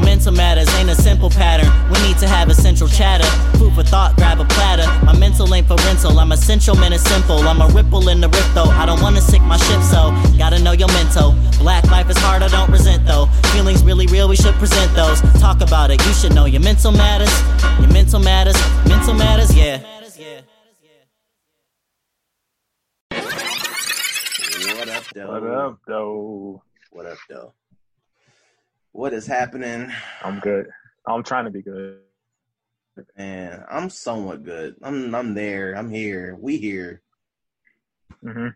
Your mental matters ain't a simple pattern. We need to have a central chatter. Food for thought, grab a platter. My mental ain't for rental. I'm essential, man, it's simple. I'm a ripple in the rift, though. I don't wanna sink my ship, so gotta know your mental. Black life is hard, I don't resent, though. Feelings really real, we should present those. Talk about it, you should know your mental matters. Your mental matters, mental matters, yeah. What up, though? What up, though? What up, though? What is happening? I'm good. I'm trying to be good. Man, I'm somewhat good. I'm I'm there. I'm here. We here. hmm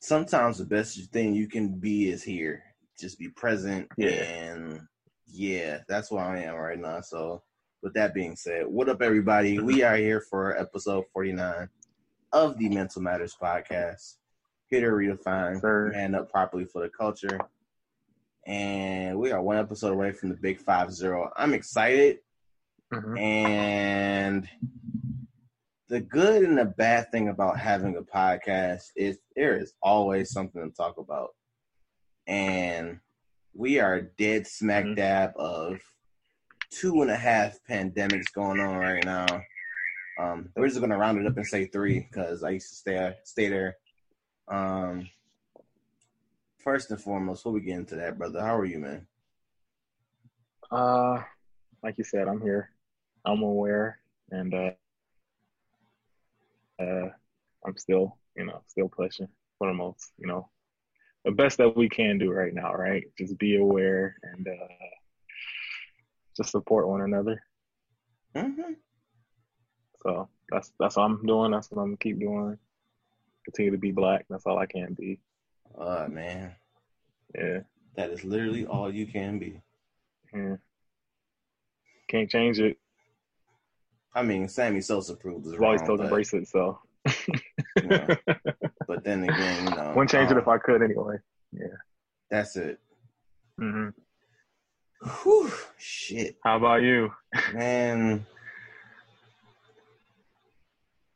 Sometimes the best thing you can be is here. Just be present. Yeah. And yeah, that's where I am right now. So with that being said, what up everybody? We are here for episode 49 of the Mental Matters Podcast. Here to redefine Sir. man up properly for the culture. And we are one episode away from the big five zero. I'm excited. hmm And the good and the bad thing about having a podcast is there is always something to talk about. And we are dead smack Mhm. dab of two and a half pandemics going on right now. Um, we're just gonna round it up and say three because I used to stay stay there. Um, first and foremost, before we get into that, brother, how are you, man? Uh, like you said, I'm here. I'm aware, and uh, uh, I'm still, you know, still pushing for the most, you know, the best that we can do right now. Right? Just be aware and uh, just support one another. Mm-hmm. So that's that's what I'm doing. That's what I'm gonna keep doing. Continue to be black. That's all I can be. Uh, man, Yeah. that is literally all you can be. yeah. Can't change it. I mean, Sammy Sosa proved us I've always wrong, told embrace it. So but then again, you know, wouldn't change it um, if I could anyway. Yeah. That's it. Mm-hmm. Whew, shit, How about you? man.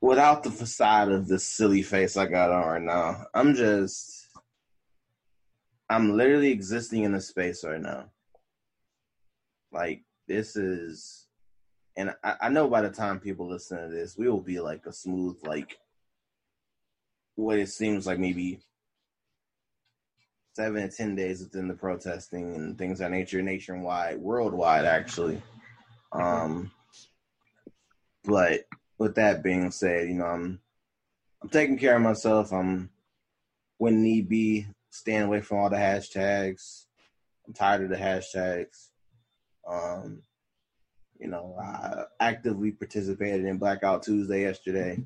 Without the facade of this silly face I got on right now, I'm just, I'm literally existing in a space right now. Like this is, and I, I know by the time people listen to this, we will be like a smooth, like what it seems like maybe seven to ten days within the protesting and things of that nature, nationwide, worldwide, actually. Um, but with that being said, you know, I'm I'm taking care of myself. I'm when need be staying away from all the hashtags. I'm tired of the hashtags. Um, you know, I actively participated in Blackout Tuesday yesterday.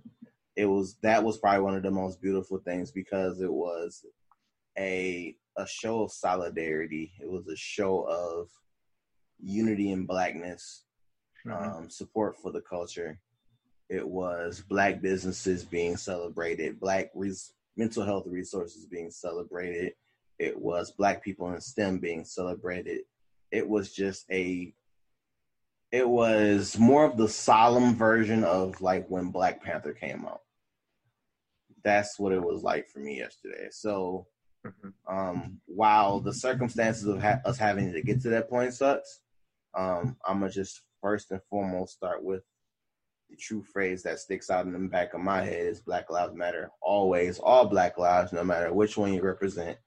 It was that was probably one of the most beautiful things because it was a a show of solidarity. It was a show of unity and blackness, Mhm. um, support for the culture. It was black businesses being celebrated, black res- mental health resources being celebrated. It was black people in STEM being celebrated. It was just a it was more of the solemn version of like when Black Panther came out. That's what it was like for me yesterday. So Mhm. um, while the circumstances of ha- us having to get to that point sucks, um, I'm gonna just first and foremost start with the true phrase that sticks out in the back of my head is Black Lives Matter. Always, all Black lives, no matter which one you represent,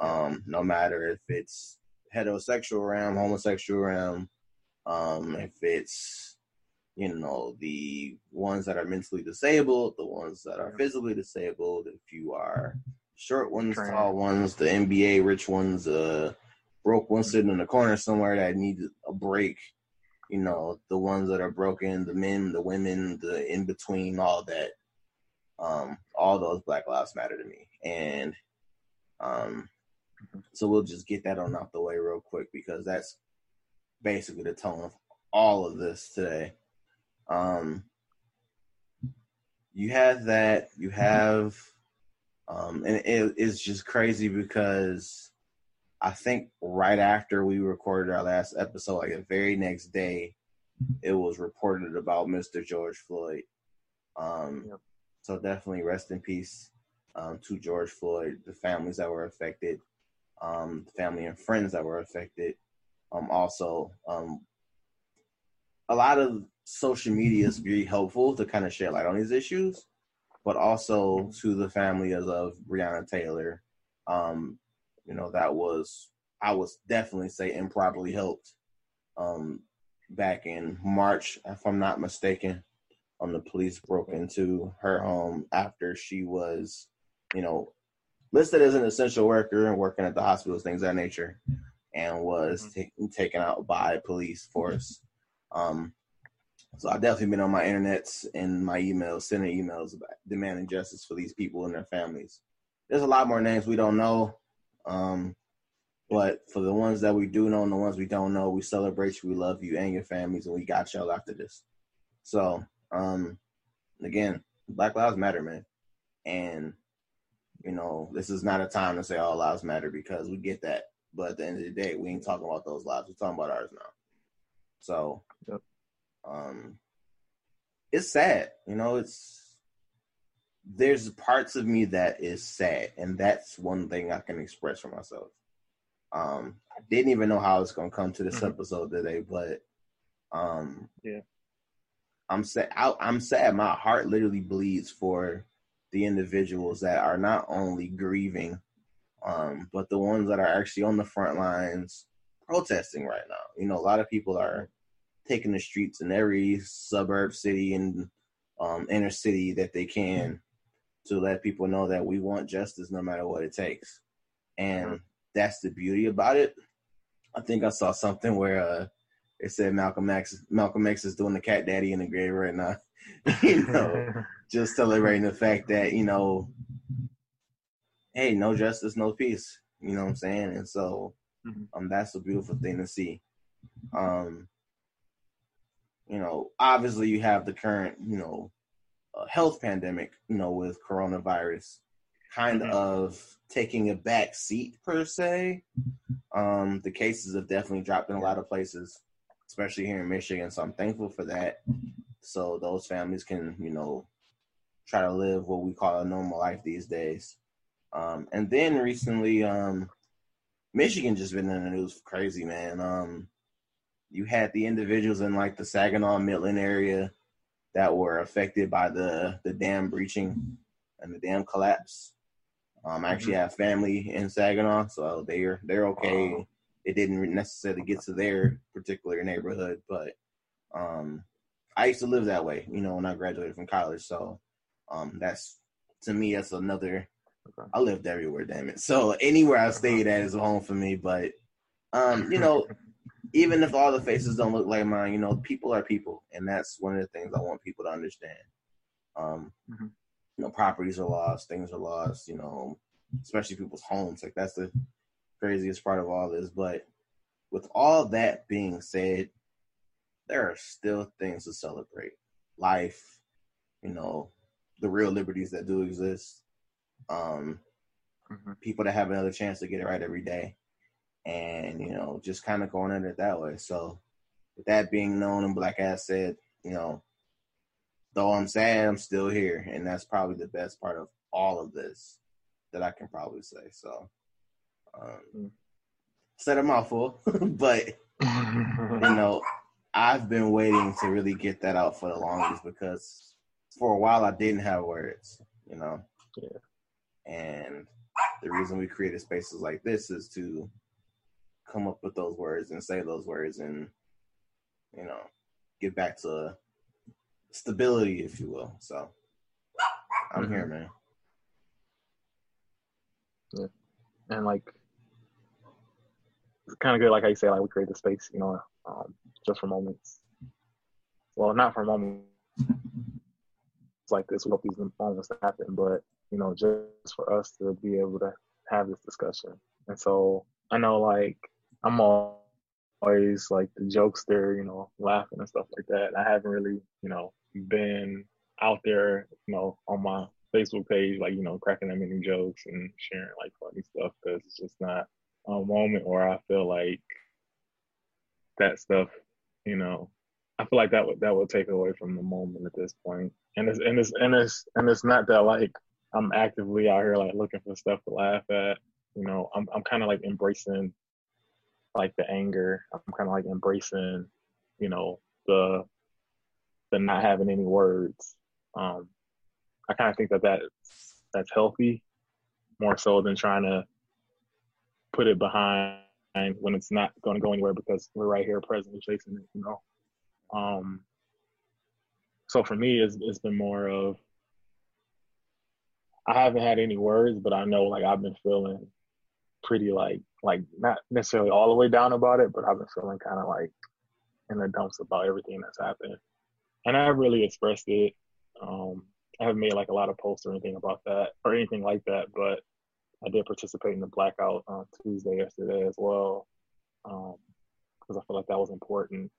um, no matter if it's heterosexual realm, homosexual realm, um, if it's you know the ones that are mentally disabled, the ones that are physically disabled, if you are short ones, Trans. tall ones, the NBA rich ones, uh, broke ones sitting in the corner somewhere that need a break. You know, the ones that are broken, the men, the women, the in between, all that. Um, all those Black Lives Matter to me, and um, so we'll just get that on out the way real quick because that's basically the tone of all of this today. Um, you have that. You have, um, and it, it's just crazy because I think right after we recorded our last episode, like the very next day, it was reported about Mr. George Floyd. Um, Yep. So definitely rest in peace um, to George Floyd, the families that were affected, um, the family and friends that were affected. Um, also, um, a lot of social media is very helpful to kind of shed light on these issues, but also to the family of, of Breonna Taylor. Um, you know, that was I was definitely say improperly helped um, back in March, if I'm not mistaken. Um, the police broke into her home after she was, you know, listed as an essential worker and working at the hospitals, things of that nature, and was ta- taken out by police force. Um, so I've definitely been on my internets and my emails, sending emails about demanding justice for these people and their families. There's a lot more names we don't know. Um, but for the ones that we do know and the ones we don't know, we celebrate you, we love you and your families, and we got y'all after this. So, um, again, Black Lives Matter, man. And, you know, this is not a time to say all lives matter because we get that. But at the end of the day, we ain't talking about those lives. We're talking about ours now. So, Yep. um, it's sad. You know, it's there's parts of me that is sad, and that's one thing I can express for myself. Um, I didn't even know how it's gonna come to this Mhm. episode today, but um, Yeah. I'm sad. I, I'm sad. My heart literally bleeds for the individuals that are not only grieving, um, but the ones that are actually on the front lines protesting right now. You know, a lot of people are taking the streets in every suburb, city, and um, inner city that they can to let people know that we want justice no matter what it takes. And that's the beauty about it. I think I saw something where uh, it said Malcolm X Malcolm X is doing the cat daddy in the grave right now. you know, just celebrating the fact that, you know, hey, no justice, no peace. You know what I'm saying? And so Mhm. um that's a beautiful thing to see. Um you know, obviously you have the current, you know, health pandemic, you know, with coronavirus kind Mhm. of taking a back seat per se. Um, the cases have definitely dropped in a lot of places, especially here in Michigan. So I'm thankful for that. So those families can, you know, try to live what we call a normal life these days. Um, and then recently, um, Michigan just been in the news crazy, man. Um, you had the individuals in like the Saginaw Midland area that were affected by the the dam breaching and the dam collapse. Um, I actually have family in Saginaw, so they're they're okay. Wow. It didn't necessarily get to their particular neighborhood, but um, I used to live that way, you know, when I graduated from college. So um, that's to me, that's another. Okay. I lived everywhere, damn it. So anywhere I stayed at is a home for me. But um, you know, even if all the faces don't look like mine, you know, people are people, and that's one of the things I want people to understand. Um, Mhm. you know, properties are lost, things are lost, you know, especially people's homes. Like that's the craziest part of all this. But with all that being said, there are still things to celebrate. Life, you know, the real liberties that do exist. Um, Mhm. people that have another chance to get it right every day and you know just kind of going at it that way so with that being known and black ass said you know though i'm sad i'm still here and that's probably the best part of all of this that i can probably say so um Mm. said a mouthful but you know i've been waiting to really get that out for the longest because for a while i didn't have words you know Yeah. and the reason we created spaces like this is to come up with those words and say those words and you know get back to stability if you will. So i'm here man. Yeah. and like it's kind of good like how you say like we create the space you know um, just for moments. Well not for moments It's like this we hope these moments happen but you know just for us to be able to have this discussion. And so i know like i'm always like the jokester you know laughing and stuff like that i haven't really you know been out there you know on my facebook page like you know cracking that many jokes and sharing like funny stuff because it's just not a moment where i feel like that stuff you know I feel like that would that would take away from the moment at this point. And it's and it's and it's and it's not that like I'm actively out here like looking for stuff to laugh at. You know, I'm I'm kind of like embracing like the anger. I'm kind of like embracing, you know, the the not having any words. Um, I kind of think that that that's healthy, more so than trying to put it behind when it's not going to go anywhere because we're right here presently chasing it. You know. Um, so for me, it's it's been more of I haven't had any words, but I know like I've been feeling pretty like like not necessarily all the way down about it, but I've been feeling kind of like in the dumps about everything that's happened, and I really expressed it. Um, I haven't made like a lot of posts or anything about that or anything like that, but I did participate in the blackout on Tuesday yesterday as well, because um, I feel like that was important.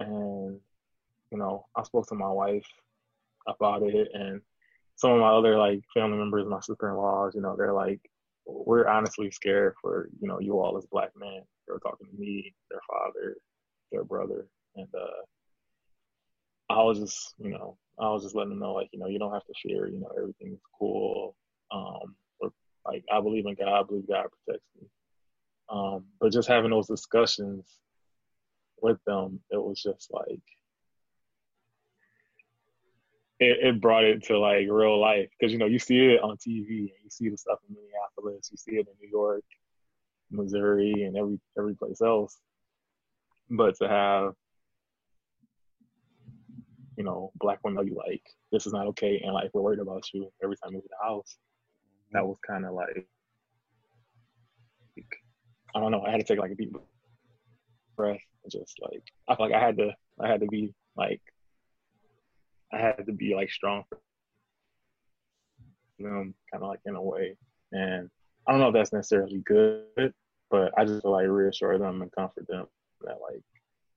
And you know, I spoke to my wife about it, and some of my other like family members, my sister-in-laws, you know, they're like, we're honestly scared for you know you all as black men. They're talking to me, their father, their brother, and uh, I was just you know I was just letting them know like you know you don't have to fear. You know everything's cool. Um, or, like I believe in God. I believe God protects me. Um, but just having those discussions with them, it was just like it, it brought it to like real life because you know you see it on TV and you see the stuff in Minneapolis, you see it in New York, Missouri, and every every place else. But to have you know black women you like this is not okay and like we're worried about you every time you leave the house, that mm-hmm. was kind of like I don't know. I had to take like a deep breath and just like I feel like I had to I had to be like I had to be like strong for them, kind of like in a way. And I don't know if that's necessarily good, but I just like reassure them and comfort them that like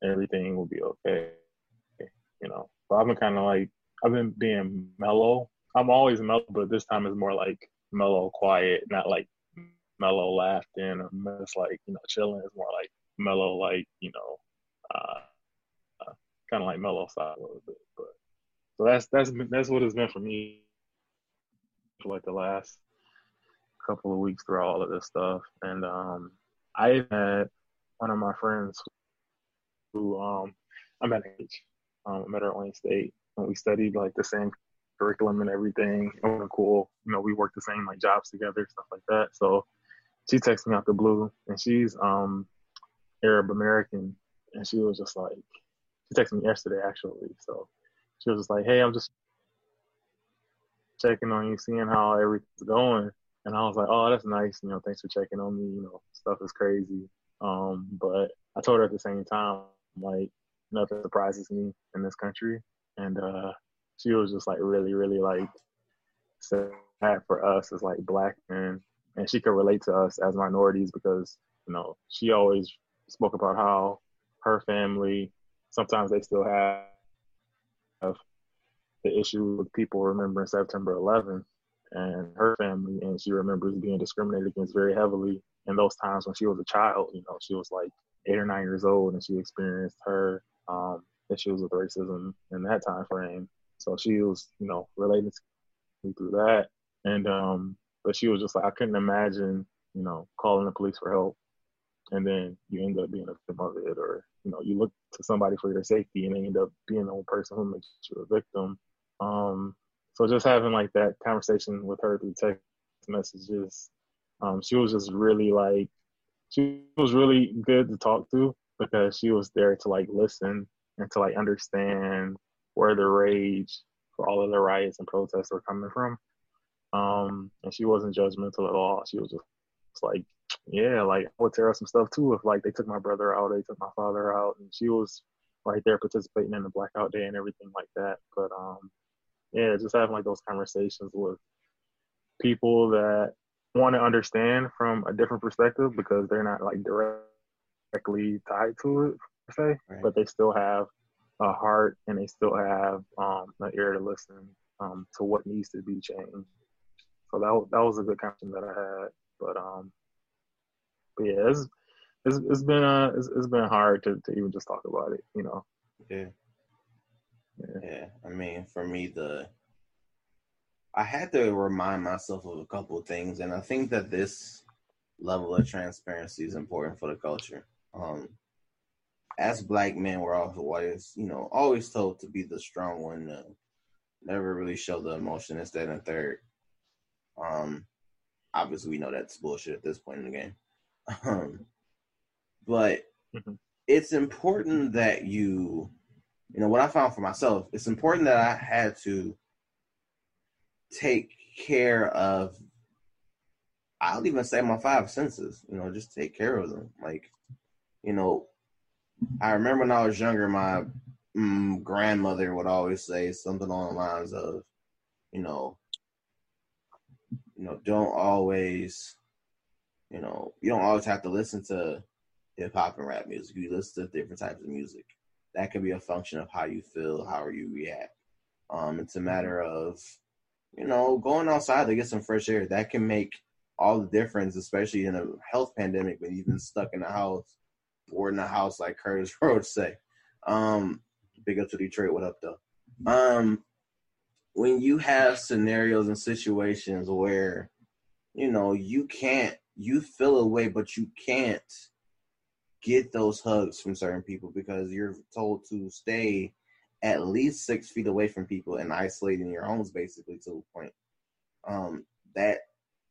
everything will be okay. You know, but I've been kind of like I've been being mellow. I'm always mellow, but this time is more like mellow, quiet, not like mellow laughing or just like you know chilling. It's more like mellow, like you know, uh, uh kind of like mellow side a little bit. But so that's that's that's what it's been for me for like the last couple of weeks through all of this stuff. And um, I had one of my friends who um, I met at um, I met her at Wayne State, and we studied like the same curriculum and everything. It was cool. You know, we worked the same like jobs together, stuff like that. So she texted me out the blue, and she's um Arab American, and she was just like, she texted me yesterday actually. So she was just like, "Hey, I'm just checking on you, seeing how everything's going." And I was like, "Oh, that's nice. You know, thanks for checking on me. You know, stuff is crazy." Um, but I told her at the same time, like, nothing surprises me in this country, and uh, she was just like really, really like sad for us as like black men, and she could relate to us as minorities because you know she always spoke about how her family sometimes they still have the issue with people remembering September 11th and her family, and she remembers being discriminated against very heavily in those times when she was a child. You know, she was like eight or nine years old, and she experienced her um, issues with racism in that time frame. So she was, you know, relating to me through that, and um, but she was just like, I couldn't imagine, you know, calling the police for help, and then you end up being a victim of it, or you know, you look to somebody for your safety, and they end up being the person who makes you a victim um, so just having like that conversation with her through text messages, um, she was just really like, she was really good to talk to because she was there to like listen and to like understand where the rage for all of the riots and protests were coming from. Um, and she wasn't judgmental at all. She was just like, yeah, like I would tear up some stuff too if like they took my brother out, they took my father out, and she was right there participating in the blackout day and everything like that. But um, yeah, just having like those conversations with people that want to understand from a different perspective because they're not like directly tied to it per se, right. but they still have a heart and they still have um, an ear to listen um, to what needs to be changed. So that that was a good conversation that I had. But um, but yeah, it's it's, it's been uh it's, it's been hard to, to even just talk about it, you know. Yeah, Yeah. I mean, for me, the I had to remind myself of a couple of things, and I think that this level of transparency is important for the culture. Um, as black men, we're always, you know, always told to be the strong one, uh, never really show the emotion, instead and third. Um, obviously, we know that's bullshit at this point in the game. Um, but mm-hmm. it's important that you, you know, what I found for myself, it's important that I had to take care of I'll even say my five senses, you know, just take care of them. Like, you know, I remember when I was younger, my mm, grandmother would always say something along the lines of, you know, you know, don't always, you know, you don't always have to listen to hip hop and rap music. You listen to different types of music. That can be a function of how you feel, how you react. Um, it's a matter of, you know, going outside to get some fresh air. That can make all the difference, especially in a health pandemic when you've been stuck in the house or in the house, like Curtis Rhodes say. Um, big up to Detroit. What up, though? Um, when you have scenarios and situations where, you know, you can't, you feel a way, but you can't get those hugs from certain people because you're told to stay at least six feet away from people and isolating your homes basically to a point. Um, that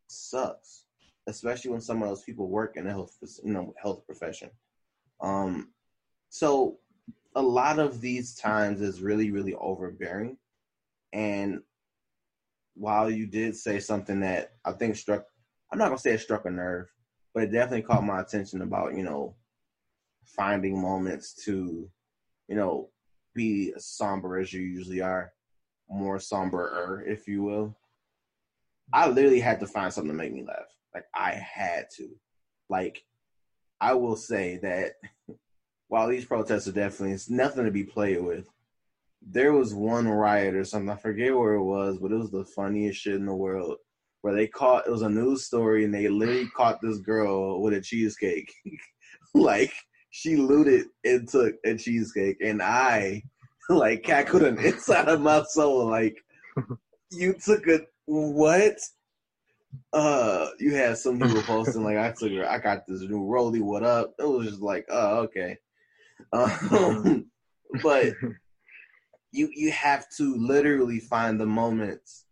sucks, especially when some of those people work in the health, you know, health profession. Um, so a lot of these times is really, really overbearing. And while you did say something that I think struck, I'm not gonna say it struck a nerve, but it definitely caught my attention about you know finding moments to, you know, be as somber as you usually are, more somberer, if you will. I literally had to find something to make me laugh. Like I had to. Like I will say that while these protests are definitely it's nothing to be played with, there was one riot or something. I forget where it was, but it was the funniest shit in the world. Where they caught it was a news story and they literally caught this girl with a cheesecake. like she looted and took a cheesecake and I like cackled an inside of my soul like you took a what? Uh, you had some people posting like I took her. I got this new Rolly. What up? It was just like, oh, okay. Um, but you you have to literally find the moments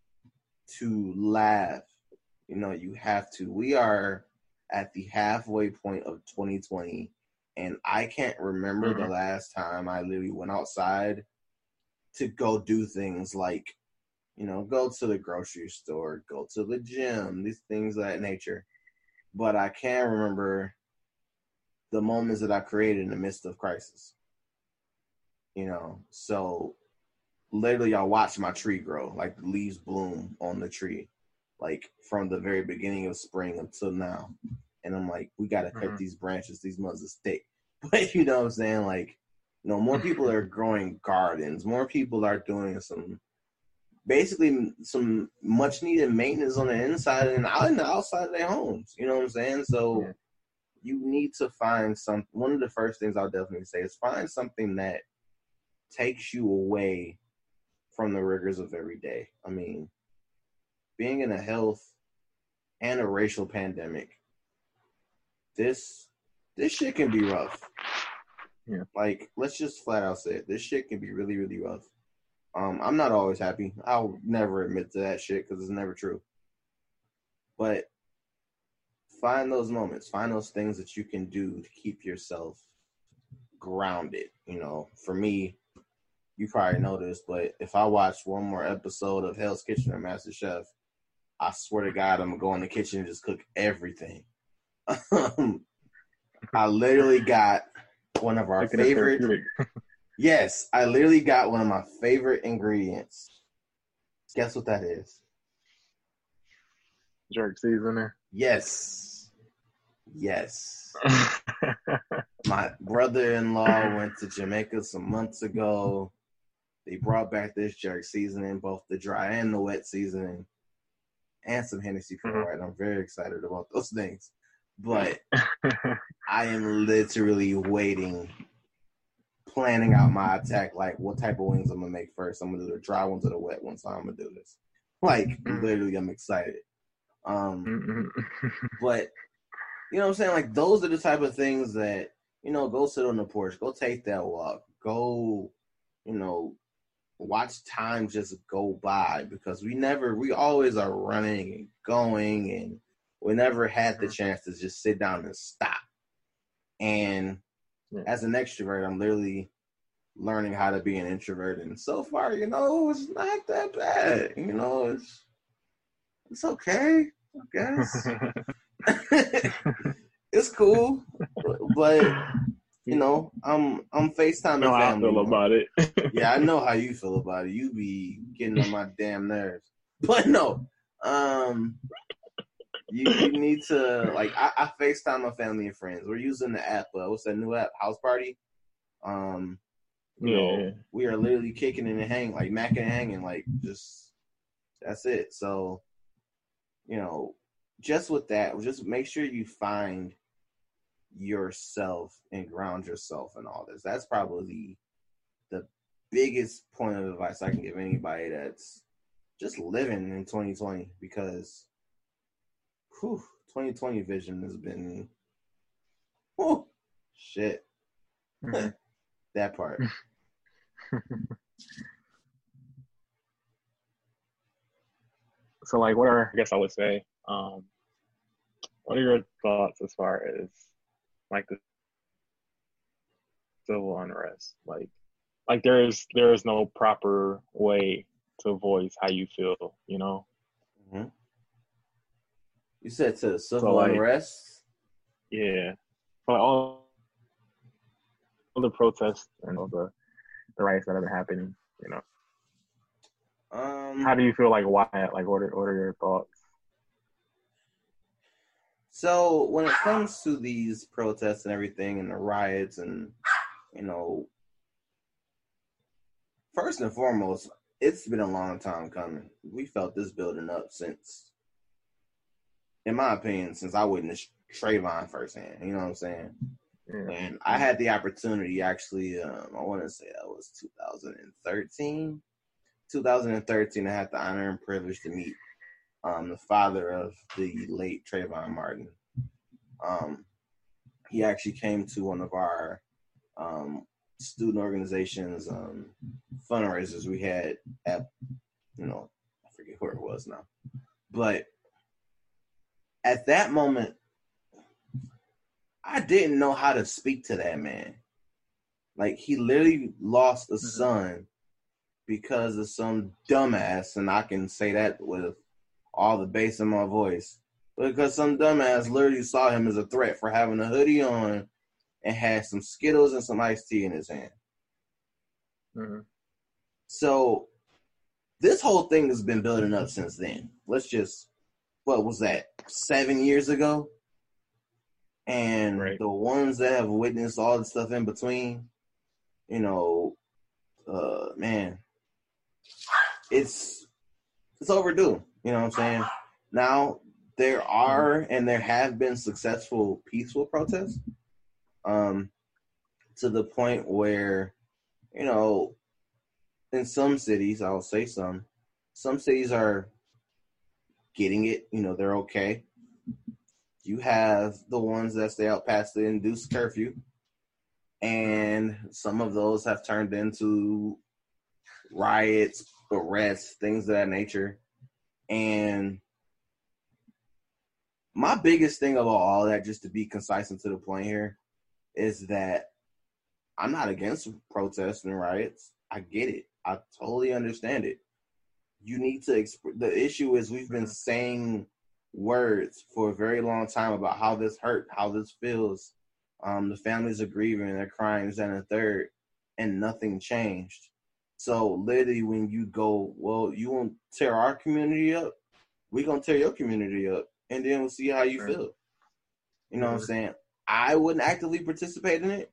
to laugh. You know, you have to. We are at the halfway point of 2020, and I can't remember mm-hmm. the last time I literally went outside to go do things like you know, go to the grocery store, go to the gym, these things of that nature. But I can remember the moments that I created in the midst of crisis. You know, so literally I watched my tree grow, like the leaves bloom on the tree, like from the very beginning of spring until now. And I'm like, we gotta cut mm-hmm. these branches, these mothers stick. But you know what I'm saying? Like, you know, more people are growing gardens, more people are doing some basically some much needed maintenance on the inside and out in the outside of their homes. You know what I'm saying? So yeah. you need to find some. One of the first things I'll definitely say is find something that takes you away from the rigors of every day. I mean, being in a health and a racial pandemic, this this shit can be rough. Yeah. Like, let's just flat out say it. This shit can be really, really rough. Um, I'm not always happy. I'll never admit to that shit because it's never true. But find those moments, find those things that you can do to keep yourself grounded. You know, for me, you probably know this, but if I watch one more episode of Hell's Kitchen or Master Chef, I swear to God, I'm gonna go in the kitchen and just cook everything. I literally got one of our favorite Yes, I literally got one of my favorite ingredients. Guess what that is? Jerk seasoner. Yes. Yes. my brother-in-law went to Jamaica some months ago. They brought back this jerk seasoning, both the dry and the wet seasoning, and some Hennessy for mm-hmm. I'm very excited about those things. But I am literally waiting planning out my attack, like what type of wings I'm gonna make first. I'm gonna do the dry ones or the wet ones. So I'm gonna do this. Like Mm. literally, I'm excited. Um, Mm-mm. but you know what I'm saying? Like those are the type of things that, you know, go sit on the porch, go take that walk, go, you know, watch time just go by because we never we always are running and going and we never had the mm-hmm. chance to just sit down and stop. And Yeah. as an extrovert, I'm literally learning how to be an introvert and so far, you know, it's not that bad. You know, it's it's okay, I guess. it's cool, but you know, I'm I'm FaceTime know how I feel about it. yeah, I know how you feel about it. You be getting on my damn nerves. But no, um, you, you need to like I, I FaceTime my family and friends. We're using the app. Uh, what's that new app? Houseparty. Um, you know, Yeah. we are literally kicking and hanging, like macking and hanging, like just that's it. So, you know, just with that, just make sure you find yourself and ground yourself in all this. That's probably the biggest point of advice I can give anybody that's just living in 2020 because whew, 2020 vision has been whew, shit. Mhm. That part. so like what are I guess I would say, um what are your thoughts as far as like the civil unrest? Like like there is there is no proper way to voice how you feel, you know? Mhm. You said to civil like- unrest. Yeah. So like all, all the protests and all the the riots that have been happening, you know. Um, How do you feel like why like what are what are your thoughts? So when it comes to these protests and everything and the riots and you know first and foremost, it's been a long time coming. We felt this building up since in my opinion, since I witnessed Trayvon firsthand. You know what I'm saying? Yeah. And I had the opportunity actually, um, I want to say that was 2013. 2013, I had the honor and privilege to meet um, the father of the late Trayvon Martin. Um, he actually came to one of our um, student organizations um, fundraisers we had at, you know, I forget where it was now. But at that moment, I didn't know how to speak to that man. Like he literally lost a son because of some dumbass, and I can say that with all the bass in my voice. Because some dumbass literally saw him as a threat for having a hoodie on and had some Skittles and some iced tea in his hand. Mhm. So this whole thing has been building up since then. Let's just what was that? Seven years ago? And Right. the ones that have witnessed all the stuff in between, you know, uh man, it's it's overdue. You know what I'm saying? Now there are and there have been successful peaceful protests. Um to the point where, you know, in some cities, I'll say some, some cities are getting it, you know, they're okay. You have the ones that stay out past the induced curfew, and some of those have turned into riots, arrests, things of that nature. And my biggest thing about all that, just to be concise and to the point here, is that I'm not against protests and riots. I get it. I totally understand it. You need to. Exp- the issue is we've been saying words for a very long time about how this hurt, how this feels. Um, the families are grieving, they're crying, and the third, and nothing changed. So literally, when you go, well, you want to tear our community up, we're gonna tear your community up, and then we'll see how you Right. feel. You know what I'm saying? I wouldn't actively participate in it.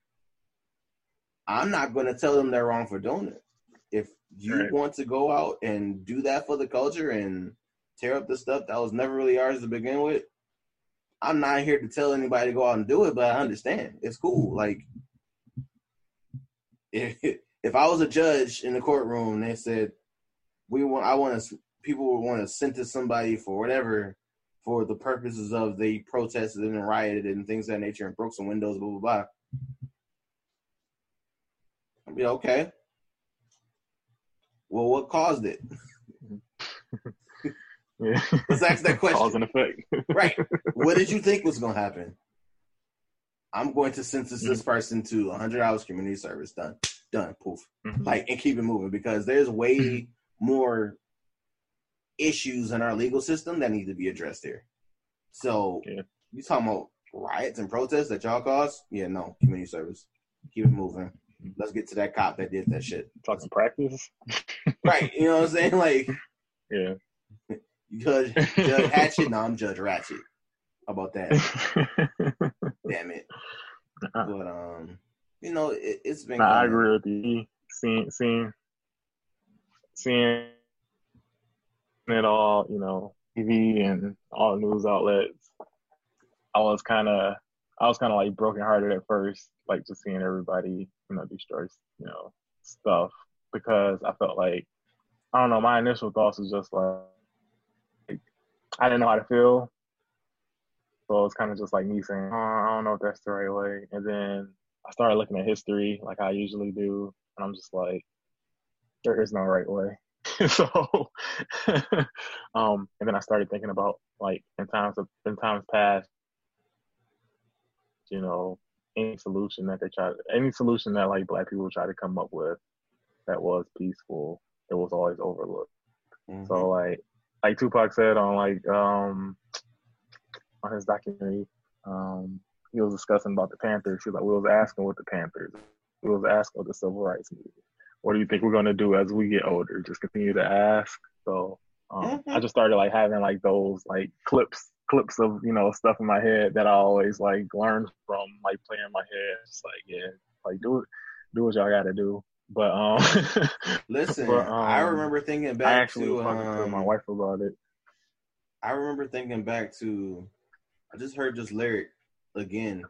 I'm not going to tell them they're wrong for doing it. If you Right. want to go out and do that for the culture and tear up the stuff that was never really ours to begin with, I'm not here to tell anybody to go out and do it, but I understand. It's cool. Like, if if I was a judge in the courtroom and they said we want I want to people would want to sentence somebody for whatever for the purposes of they protested and rioted and things of that nature and broke some windows, blah blah blah. I'd be okay. Well, what caused it? Yeah. Let's ask that question. Cause and effect. right. What did you think was going to happen? I'm going to sentence this mm-hmm. person to 100 hours community service. Done. Done. Poof. Mhm. Like, and keep it moving because there's way more issues in our legal system that need to be addressed here. So, Yeah. you talking about riots and protests that y'all caused? Yeah, no. Community service. Keep it moving. Let's get to that cop that did that shit. Talking practice. Right. You know what I'm saying? Like, Yeah. Judge, Judge Hatchett? No, I'm Judge Ratchet. How about that? Damn it. Uh-uh. But um, you know, it, it's been. Nah, I agree with you. Seeing, seeing, seeing it all, you know, TV and all the news outlets. I was kind of, I was kind of like brokenhearted at first, like just seeing everybody, you know, destroy, you know, stuff because I felt like, I don't know, my initial thoughts was just like, I didn't know how to feel. So it's kind of just like me saying, oh, I don't know if that's the right way. And then I started looking at history like I usually do, and I'm just like, there is no right way. so, um, and then I started thinking about like in times of in times past, you know, any solution that they try, any solution that like Black people try to come up with that was peaceful, it was always overlooked. Mhm. So like like Tupac said on like um on his documentary, um, he was discussing about the Panthers. He was like, we was asking with the Panthers. We was asking with the civil rights movement. What do you think we're gonna do as we get older? Just continue to ask. So um, I Mhm. just started like having like those like clips clips of you know stuff in my head that I always like learn from like playing my head. Just like yeah, like do it, do what y'all got to do. But um, Listen, but, I um, remember thinking I back actually to was talking to my um, wife about it. I remember thinking back to I just heard this lyric again.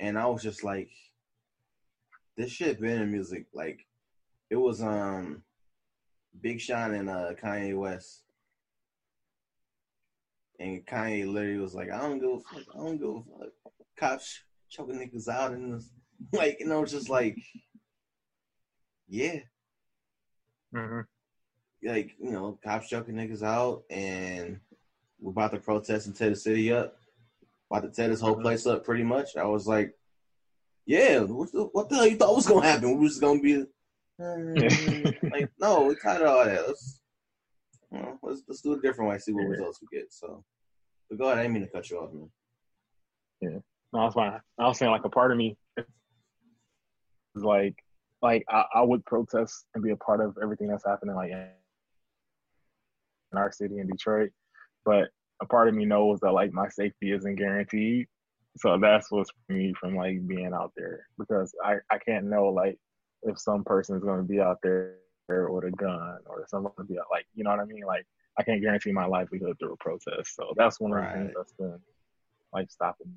And I was just like this shit been in music like it was um Big Sean and uh Kanye West. And Kanye literally was like I don't give a fuck I don't give a fuck. Cops choking niggas out in this like you know just like yeah. Hmm like you know, cops choking niggas out, and we're about to protest and tear the city up, about to tear this whole Mhm. place up, pretty much. I was like, yeah, what the, what the hell you thought was gonna happen? We was gonna be mm, like, no, we tired of all that. Let's, you know, let's let's do it a different way, see what Yeah. results we get. So, but go ahead, I didn't mean to cut you off, man. Yeah. No, it's fine. I was saying like a part of me is like like I, I would protest and be a part of everything that's happening like in our city in Detroit, but a part of me knows that like my safety isn't guaranteed. So that's what's for me from like being out there because I I can't know like if some person is going to be out there with a gun or someone to be out like you know what I mean like I can't guarantee my livelihood through a protest. So that's one of the things that's been like stopping.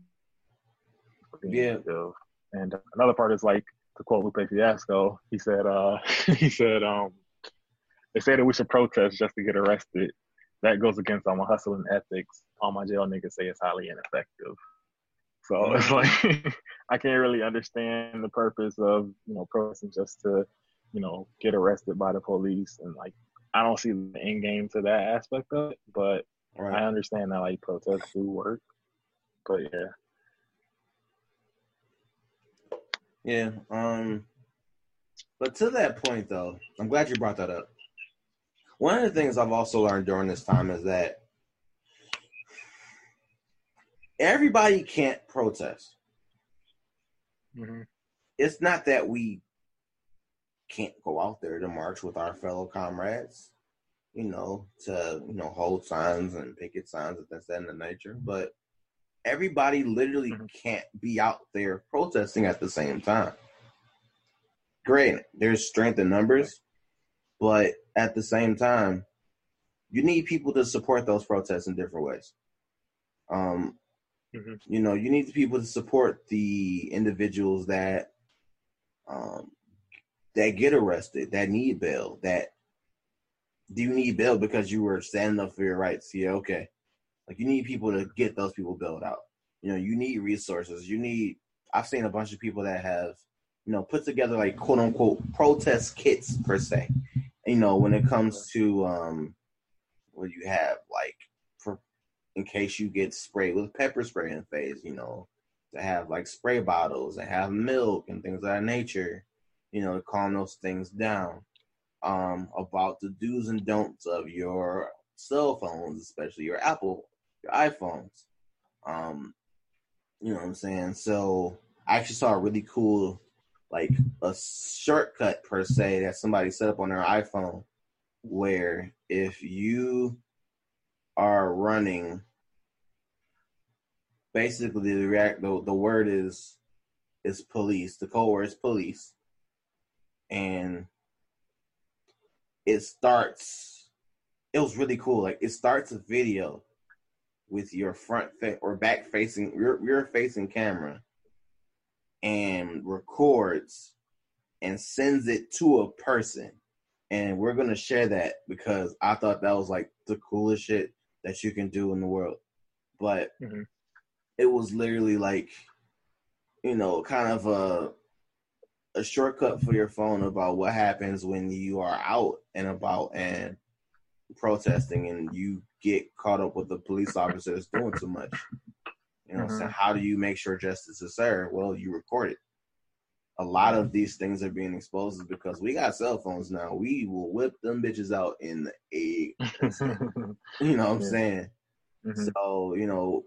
being Yeah. active. And another part is like to quote Lupe Fiasco, he said, uh, he said, um, they say that we should protest just to get arrested. That goes against all my hustling ethics. All my jail niggas say it's highly ineffective. So it's like I can't really understand the purpose of you know protesting just to you know get arrested by the police and like I don't see the end game to that aspect of it. But I understand that like protests do work. But yeah, Yeah. Um. But to that point, though, I'm glad you brought that up. One of the things I've also learned during this time is that everybody can't protest. hmm It's not that we can't go out there to march with our fellow comrades, you know, to you know hold signs and picket signs and of that nature, but everybody literally Mhm. can't be out there protesting at the same time. Great, there's strength in numbers, but at the same time, you need people to support those protests in different ways. Um, Mhm. you know, you need people to support the individuals that um, that get arrested, that need bail, that do you need bail because you were standing up for your rights? Yeah, okay. Like you need people to get those people bailed out. You know, you need resources. You need. I've seen a bunch of people that have, you know, put together like quote unquote protest kits per se. You know, when it comes to um, what you have like for in case you get sprayed with pepper spray in phase. You know, to have like spray bottles and have milk and things of that nature. You know, to calm those things down um, about the do's and don'ts of your cell phones, especially your Apple, your iPhones. Um, you know what I'm saying? So I actually saw a really cool, like a shortcut per se that somebody set up on their iPhone, where if you are running, basically the react the, the word is is police. The code word is police, and it starts it was really cool like it starts a video with your front fa- or back facing rear, rear facing camera and records and sends it to a person and we're going to share that because i thought that was like the coolest shit that you can do in the world but mm-hmm. it was literally like you know kind of a a shortcut for your phone about what happens when you are out and about and protesting and you get caught up with the police officers doing too much. You know, mm-hmm. so how do you make sure justice is served? Well, you record it. A lot of these things are being exposed because we got cell phones now. We will whip them bitches out in a, you know what I'm yeah. saying? Mm-hmm. So, you know,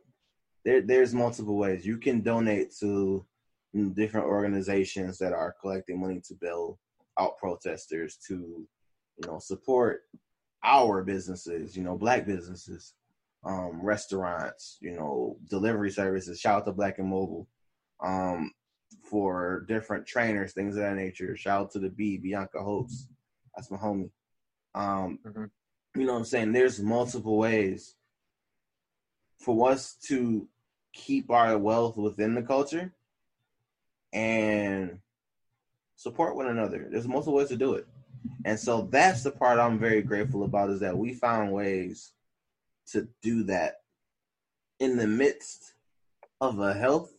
there, there's multiple ways. You can donate to different organizations that are collecting money to bail out protesters to, you know, support our businesses, you know, black businesses, um, restaurants, you know, delivery services. Shout out to Black and Mobile um, for different trainers, things of that nature. Shout out to the B, Bianca Hopes. That's my homie. Um, mm-hmm. You know what I'm saying? There's multiple ways for us to keep our wealth within the culture and support one another. There's multiple ways to do it. And so that's the part I'm very grateful about is that we found ways to do that in the midst of a health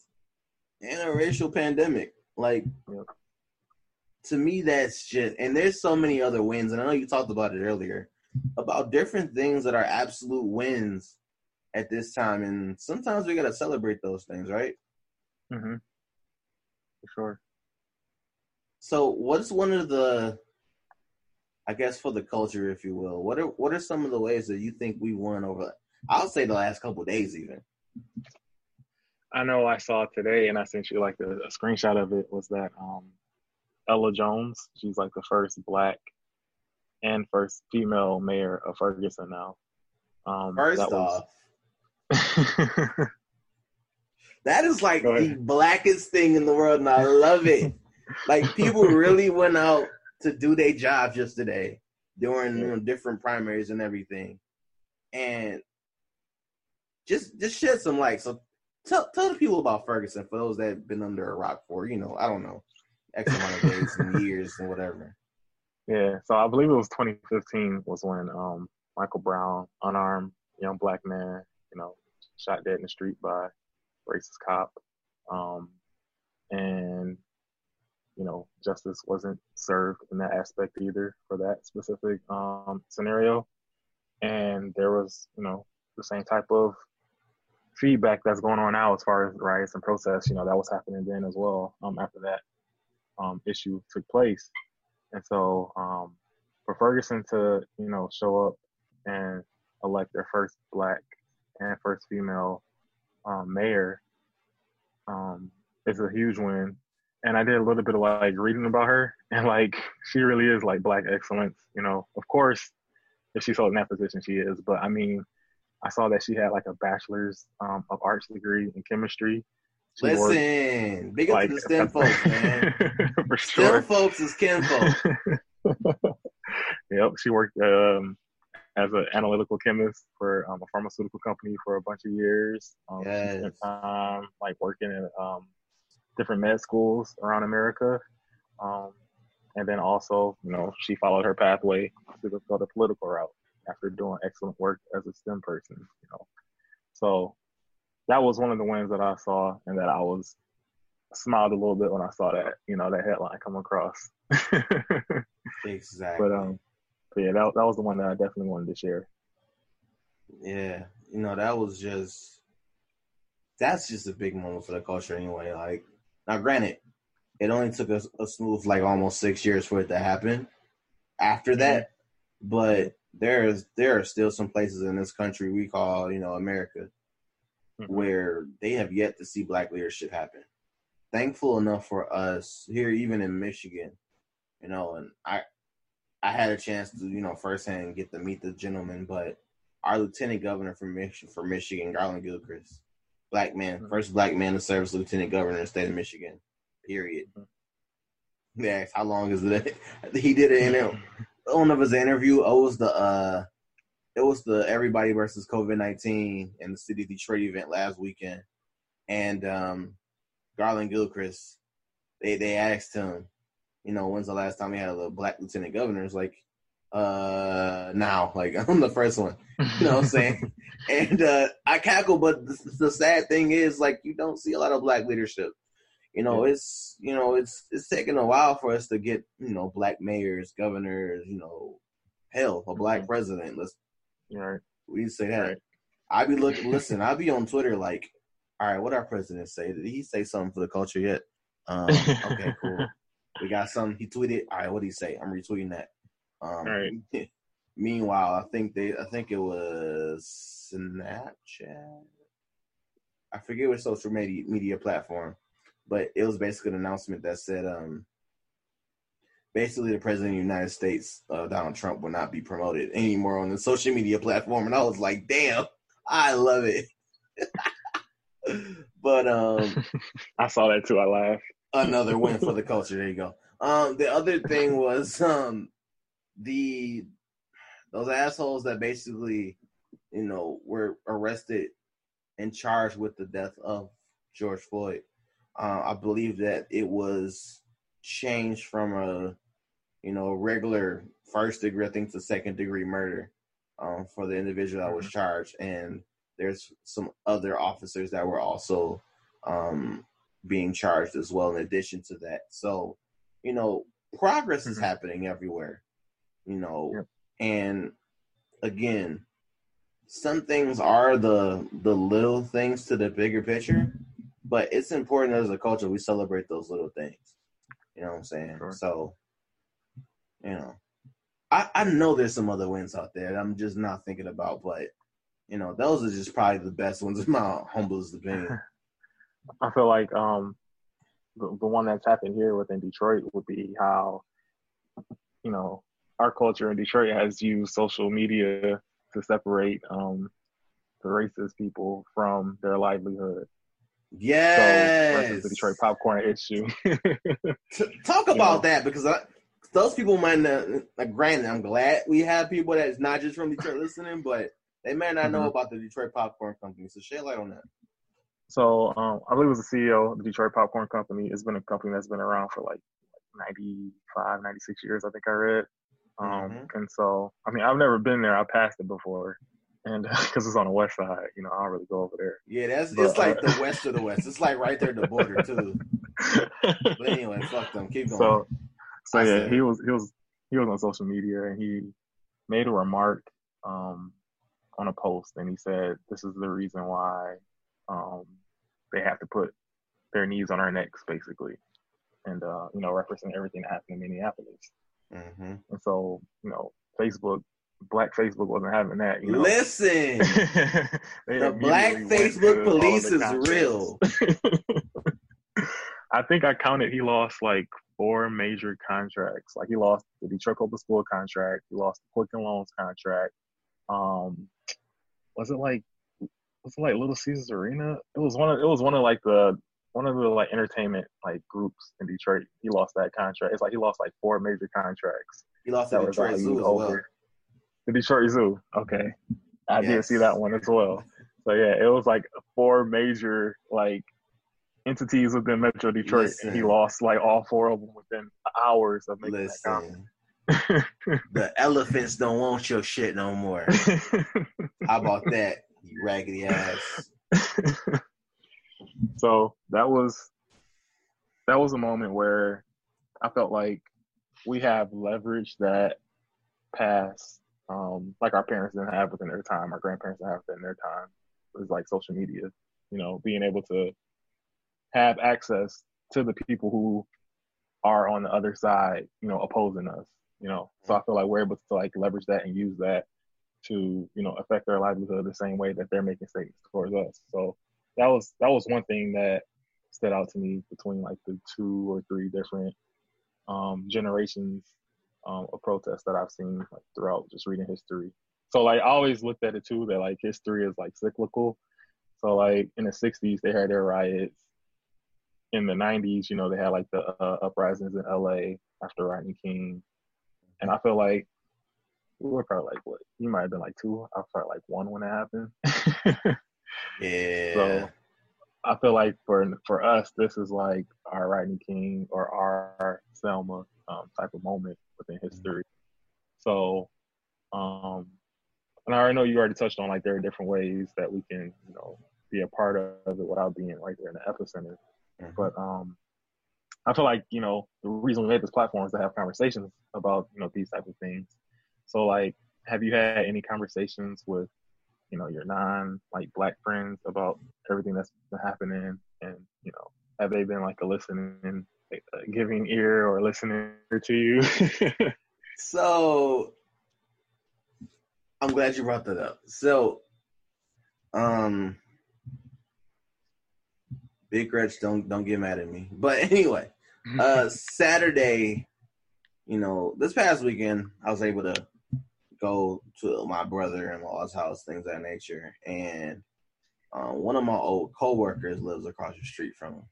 and a racial pandemic. Like to me that's just and there's so many other wins and I know you talked about it earlier about different things that are absolute wins at this time and sometimes we got to celebrate those things, right? Mhm for sure. So, what's one of the, I guess, for the culture, if you will, what are what are some of the ways that you think we won over? I'll say the last couple days, even. I know I saw today, and I sent you like a, a screenshot of it. Was that um, Ella Jones? She's like the first black and first female mayor of Ferguson now. Um, first off, That is like the blackest thing in the world, and I love it. like people really went out to do their jobs yesterday during you know, different primaries and everything, and just just shed some light. So tell tell the people about Ferguson for those that have been under a rock for you know I don't know X amount of days and years and whatever. Yeah, so I believe it was 2015 was when um, Michael Brown, unarmed young black man, you know, shot dead in the street by racist cop. Um, and, you know, justice wasn't served in that aspect either for that specific um, scenario. And there was, you know, the same type of feedback that's going on now as far as riots and protests, you know, that was happening then as well um, after that um, issue took place. And so um, for Ferguson to, you know, show up and elect their first black and first female um, mayor um, is a huge win. And I did a little bit of like reading about her, and like she really is like black excellence. You know, of course, if she's holding that position, she is. But I mean, I saw that she had like a bachelor's um, of arts degree in chemistry. She Listen, big up like, to the STEM folks, man. For sure. STEM folks is kinfolk. yep, she worked um, as an analytical chemist for um, a pharmaceutical company for a bunch of years. Um, yes. spent time like working in um, different med schools around America. Um, and then also, you know, she followed her pathway to go the political route after doing excellent work as a STEM person. You know, so that was one of the wins that I saw, and that I was smiled a little bit when I saw that, you know, that headline come across. exactly. But um, but yeah, that that was the one that I definitely wanted to share. Yeah, you know, that was just that's just a big moment for the culture anyway. Like now, granted, it only took us a, a smooth like almost six years for it to happen. After that, but there's there are still some places in this country we call you know America mm-hmm. where they have yet to see black leadership happen. Thankful enough for us here, even in Michigan, you know, and I I had a chance to you know firsthand get to meet the gentleman, but our lieutenant governor from Michigan, for Michigan, Garlin Gilchrist, black man, mm-hmm. first black man to serve as lieutenant governor in the state of Michigan. Period. Mm-hmm. Yeah, how long is it? he did it in one of his interview. Oh, it was the uh, it was the everybody versus COVID nineteen in the city of Detroit event last weekend, and um, Garlin Gilchrist, they they asked him, you know, when's the last time we had a black lieutenant governor? It's like, uh, now, like I'm the first one. You know what I'm saying? and uh, I cackle, but the, the sad thing is, like, you don't see a lot of black leadership. You know, yeah. it's you know, it's it's taken a while for us to get you know black mayors, governors, you know, hell, a black mm-hmm. president. Let's right. We say that. Right. I be looking. listen, I be on Twitter like, all right, what our president say? Did he say something for the culture yet? Um, okay, cool. We got something. He tweeted. All right, what did he say? I'm retweeting that. Um, all right. meanwhile, I think they. I think it was Snapchat. I forget what social media media platform, but it was basically an announcement that said, um, basically the president of the United States, uh, Donald Trump, will not be promoted anymore on the social media platform. And I was like, damn, I love it. but um, I saw that too. I laughed. another win for the culture. There you go. Um, the other thing was um, the those assholes that basically, you know, were arrested and charged with the death of George Floyd. Uh, I believe that it was changed from a, you know, regular first degree, I think, to second degree murder um, for the individual that was mm-hmm. charged, and there's some other officers that were also um, being charged as well. In addition to that, so you know, progress mm-hmm. is happening everywhere. You know, yep. and again, some things are the the little things to the bigger picture but it's important as a culture we celebrate those little things. You know what I'm saying? Sure. So, you know, I I know there's some other wins out there I'm just not thinking about, but you know, those are just probably the best ones in my humblest opinion. I feel like um the, the one that's happened here within Detroit would be how you know our culture in Detroit has used social media to separate um the racist people from their livelihood. Yes. So, the Detroit popcorn issue. Talk about that because I, those people might not. Like, granted, I'm glad we have people that's not just from Detroit listening, but they may not know mm-hmm. about the Detroit Popcorn Company. So shed light on that. So um, I believe it was the CEO of the Detroit Popcorn Company. It's been a company that's been around for like 95, 96 years, I think I read. Um, mm-hmm. And so, I mean, I've never been there. I passed it before and because it's on the west side, you know, I don't really go over there. Yeah, that's but, it's like uh, the west of the west. It's like right there at the border too. but anyway, fuck them. Keep going. So, so yeah, he was he was he was on social media and he made a remark um, on a post and he said, "This is the reason why um, they have to put their knees on our necks, basically." And uh, you know, referencing everything that happened in Minneapolis. Mm-hmm. And so, you know, Facebook Black Facebook wasn't having that. You know? Listen, the Black Facebook police is real. I think I counted. He lost like four major contracts. Like he lost the Detroit Public School contract. He lost the Quicken Loans contract. Um, was it like was it like Little Caesars Arena? It was one of it was one of like the one of the like entertainment like groups in Detroit. He lost that contract. It's like he lost like four major contracts. He lost that Detroit Zoo as well. The Detroit Zoo. Okay, I yes. did see that one as well. So yeah, it was like four major like entities within Metro Detroit, Listen. and he lost like all four of them within hours of making that comment. Listen, the elephants don't want your shit no more. How about that, you raggedy ass? so that was that was a moment where I felt like we have leverage that past um like our parents didn't have within their time, our grandparents didn't have within their time. It was like social media, you know, being able to have access to the people who are on the other side, you know, opposing us, you know. So I feel like we're able to like leverage that and use that to, you know, affect their livelihood the same way that they're making statements towards us. So that was that was one thing that stood out to me between like the two or three different um, generations um, of protests that I've seen like throughout just reading history. So like I always looked at it too that like history is like cyclical. So like in the '60s they had their riots. In the '90s, you know, they had like the uh, uprisings in LA after Rodney King, and I feel like we were probably like what you might have been like two. I was probably like one when it happened. Yeah. So I feel like for for us, this is like our Rodney King or our Selma um, type of moment within history. So, um, and I already know you already touched on like there are different ways that we can, you know, be a part of it without being right there in the epicenter. Mhm. But um, I feel like you know the reason we made this platform is to have conversations about you know these type of things. So like, have you had any conversations with you know your non like black friends about everything that's been happening, and you know have they been like a listening, giving ear or listening to you? So I'm glad you brought that up. So, um, Big Rich, don't don't get mad at me. But anyway, uh, Saturday, you know, this past weekend, I was able to go to my brother-in-law's house, things of that nature, and um, one of my old coworkers lives across the street from him,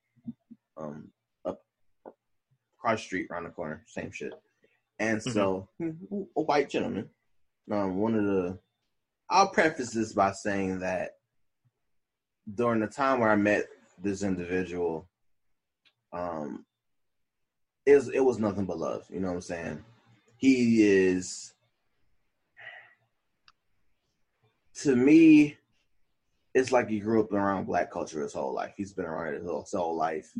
um, up across the street, around the corner, same shit. And so, a white gentleman, um, one of the, I'll preface this by saying that during the time where I met this individual, um, it it was nothing but love. You know what I'm saying? He is, to me, it's like he grew up around black culture his whole life. He's been around it his whole, his whole life.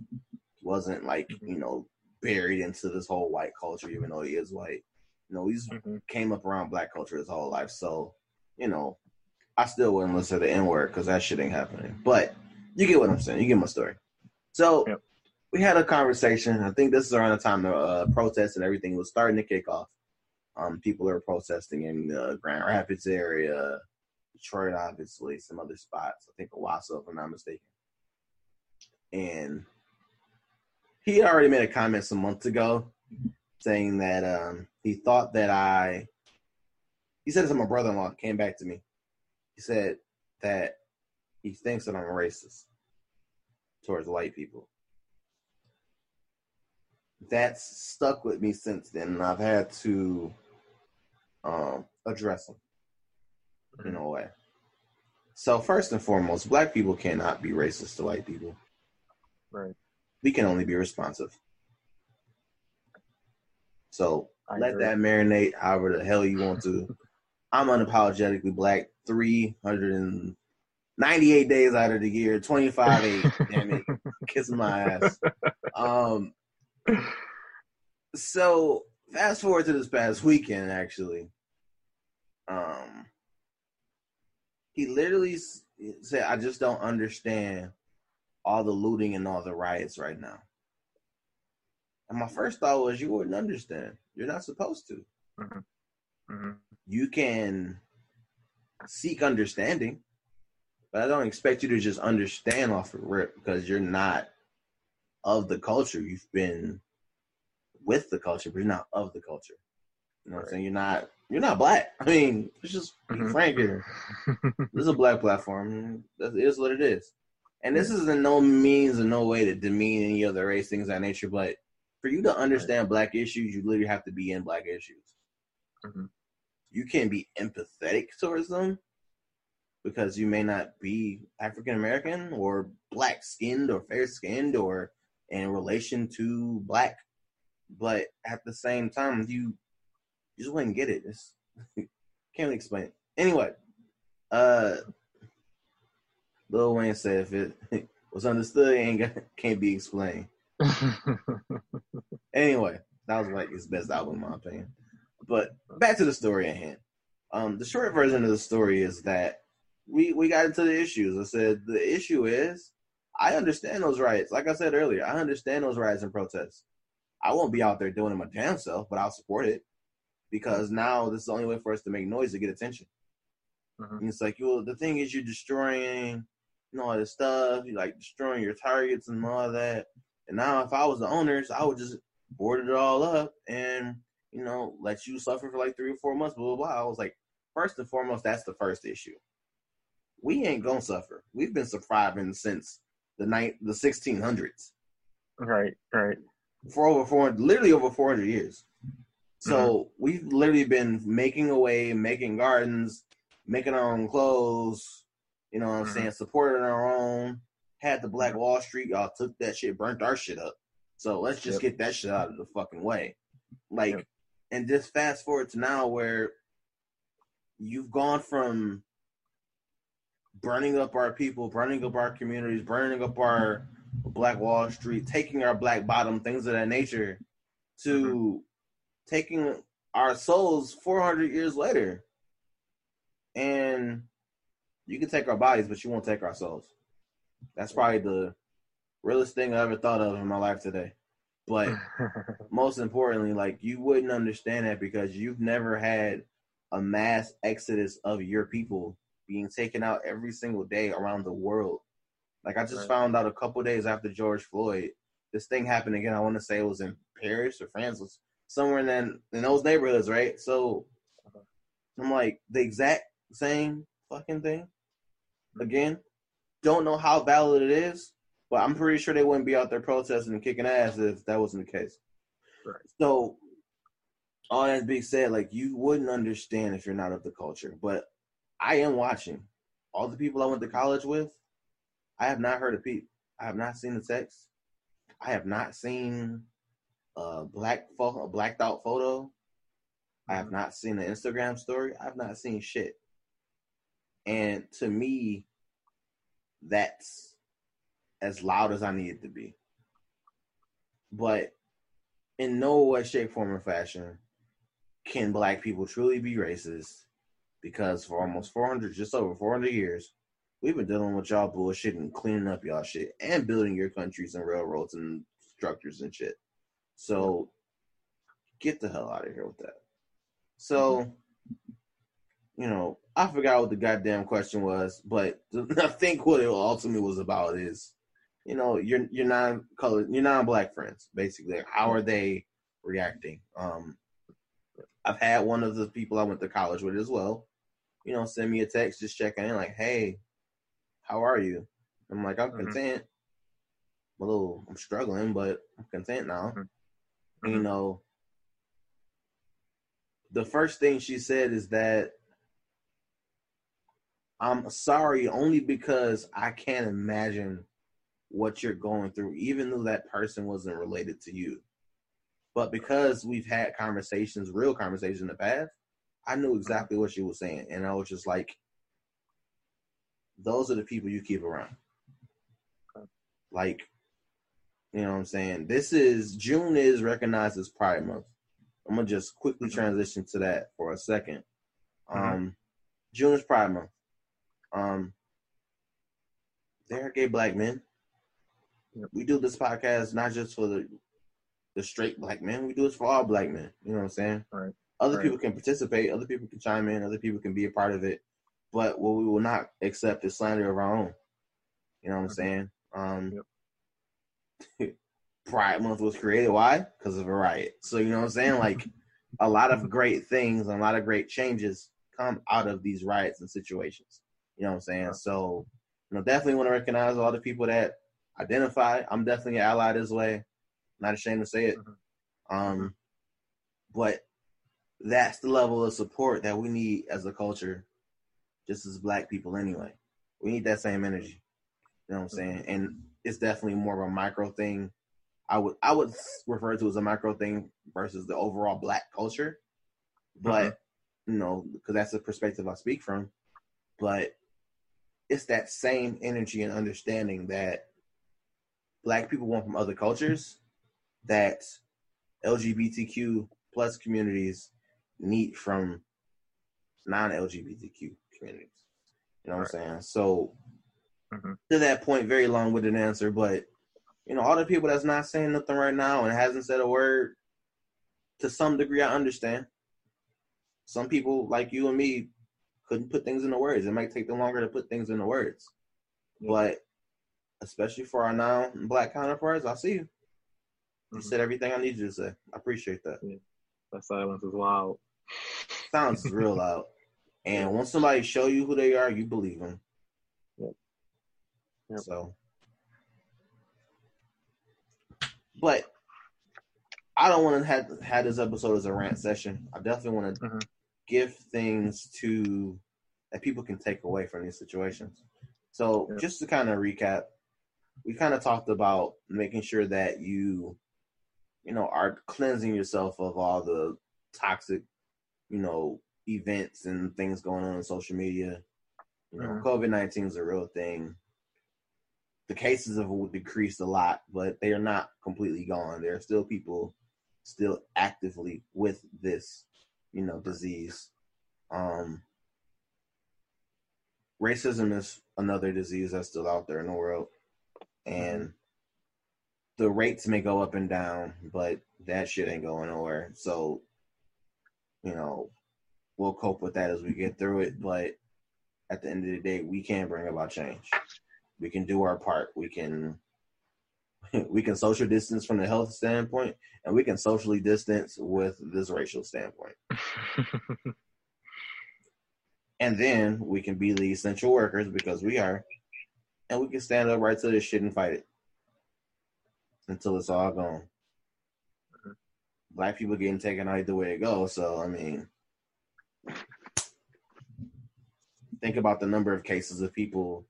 Wasn't like, you know, buried into this whole white culture, even though he is white. You know, he's Mhm. came up around black culture his whole life. So, you know, I still wouldn't listen to the N word because that shit ain't happening. But you get what I'm saying. You get my story. So Yep. we had a conversation. I think this is around the time the uh, protest and everything was starting to kick off. Um, people are protesting in the Grand Rapids area, Detroit, obviously, some other spots. I think Owosso, if I'm not mistaken. And he had already made a comment some months ago saying that um, he thought that I. He said to my brother-in-law. Came back to me. He said that he thinks that I'm racist towards white people. That's stuck with me since then, and I've had to um, address him in a way. So first and foremost, black people cannot be racist to white people. right. We can only be responsive. So I let agree. that marinate however the hell you want to. I'm unapologetically black 398 days out of the year, 25 8. Damn it. Kiss my ass. Um, so fast forward to this past weekend, actually. Um, he literally said, I just don't understand all the looting and all the riots right now. And my first thought was, you wouldn't understand. You're not supposed to. Mhm. You can seek understanding, but I don't expect you to just understand off the rip because you're not of the culture. You've been with the culture, but you're not of the culture. You know what I'm saying? You're not you're not black. I mean, let's just be Mhm. frank here. This is a black platform. That is what it is. And this is in no means in no way to demean any other race, things of that nature. But for you to understand black issues, you literally have to be in black issues. Mhm. You can't be empathetic towards them, because you may not be African American or black skinned or fair skinned or in relation to black. But at the same time, you, you just wouldn't get it. It's, can't really explain it. Anyway, uh, Lil Wayne said if it was understood, ain't can't be explained. anyway, that was like his best album, in my opinion. But back to the story at hand. Um, the short version of the story is that we we got into the issues. I said the issue is I understand those riots. Like I said earlier, I understand those riots and protests. I won't be out there doing it my damn self, but I'll support it because now this is the only way for us to make noise to get attention. Mm-hmm. And it's like you. The thing is, you're destroying, you know, all this stuff. You like destroying your targets and all that. And now, if I was the owners, I would just board it all up and you know let you suffer for like three or four months. Blah blah blah. I was like, first and foremost, that's the first issue. We ain't gonna suffer. We've been surviving since the night the 1600s. Right, right. For over 400, literally over 400 years. So mm-hmm. we've literally been making away, making gardens, making our own clothes. You know what I'm mm-hmm. saying? Supporting our own. Had the Black Wall Street, y'all took that shit, burnt our shit up. So let's just yep. get that shit out of the fucking way. Like, yep. and just fast forward to now where you've gone from burning up our people, burning up our communities, burning up our Black Wall Street, taking our black bottom, things of that nature, to mm-hmm. Taking our souls 400 years later. And you can take our bodies, but you won't take our souls. That's probably the realest thing I ever thought of in my life today. But most importantly, like you wouldn't understand that because you've never had a mass exodus of your people being taken out every single day around the world. Like I just right. found out a couple days after George Floyd, this thing happened again. I want to say it was in Paris or France, was somewhere in then in those neighborhoods, right? So. I'm like the exact same fucking thing again. Don't know how valid it is, but I'm pretty sure they wouldn't be out there protesting and kicking ass if that wasn't the case. Right. So all that being said, like you wouldn't understand if you're not of the culture. But I am watching. All the people I went to college with, I have not heard a peep. I have not seen the text. I have not seen a black a blacked out photo. I have mm-hmm. not seen an Instagram story. I have not seen shit. And to me, that's as loud as I need it to be. But in no way, shape, form, or fashion can black people truly be racist because for almost 400, just over 400 years, we've been dealing with y'all bullshit and cleaning up y'all shit and building your countries and railroads and structures and shit. So get the hell out of here with that. So, you know, I forgot what the goddamn question was, but I think what it ultimately was about is, you know, your your non colored your non black friends, basically. How are they reacting? Um I've had one of the people I went to college with as well, you know, send me a text just checking in, like, hey, how are you? I'm like, I'm mm-hmm. content. A little, I'm struggling, but I'm content now. Mm-hmm. You mm-hmm. know, the first thing she said is that I'm sorry only because I can't imagine what you're going through, even though that person wasn't related to you. But because we've had conversations, real conversations in the past, I knew mm-hmm. exactly what she was saying. And I was just like, those are the people you keep around. Like, you know what I'm saying? This is June is recognized as Pride Month. I'm gonna just quickly mm-hmm. transition to that for a 2nd mm-hmm. Um, June is Pride Month. Um, there are gay black men. We do this podcast not just for the the straight black men. We do this for all black men. You know what I'm saying? Right. Other right. people can participate. Other people can chime in. Other people can be a part of it. But what we will not accept is slander of our own. You know what I'm mm-hmm. saying? Um, yep. Pride Month was created. Why? Because of a riot. So you know what I'm saying? Like a lot of great things and a lot of great changes come out of these riots and situations. You know what I'm saying? So, you know, definitely want to recognize all the people that identify. I'm definitely an ally this way. Not ashamed to say it. Mm-hmm. Um, but that's the level of support that we need as a culture just as black people anyway. We need that same energy. You know what I'm saying? And it's definitely more of a micro thing. I would I would refer to as a micro thing versus the overall black culture. But mm-hmm. you know, because that's the perspective I speak from. But it's that same energy and understanding that black people want from other cultures that LGBTQ plus communities need from non-LGBTQ communities. You know what right. I'm saying? So mm-hmm. to that point, very long with an answer, but you know, all the people that's not saying nothing right now and hasn't said a word, to some degree, I understand. Some people like you and me couldn't put things into words. It might take them longer to put things into words, yeah. but especially for our non-black counterparts, I see you. You mm-hmm. said everything I need you to say. I appreciate that. Yeah. That silence is loud. Sounds real loud. And once somebody show you who they are, you believe them. Yep. So, but I don't want to have have this episode as a rant session. I definitely want to mm-hmm. give things to that people can take away from these situations. So, yep. just to kind of recap, we kind of talked about making sure that you, you know, are cleansing yourself of all the toxic, you know, events and things going on in social media. You know, mm-hmm. COVID nineteen is a real thing. The cases have decreased a lot, but they are not completely gone. There are still people still actively with this, you know, disease. Um, racism is another disease that's still out there in the world, and the rates may go up and down, but that shit ain't going nowhere. So, you know, we'll cope with that as we get through it. But at the end of the day, we can bring about change. We can do our part. We can we can social distance from the health standpoint, and we can socially distance with this racial standpoint. and then we can be the essential workers because we are, and we can stand up right to this shit and fight it until it's all gone. Black people getting taken out the way it goes. So I mean, think about the number of cases of people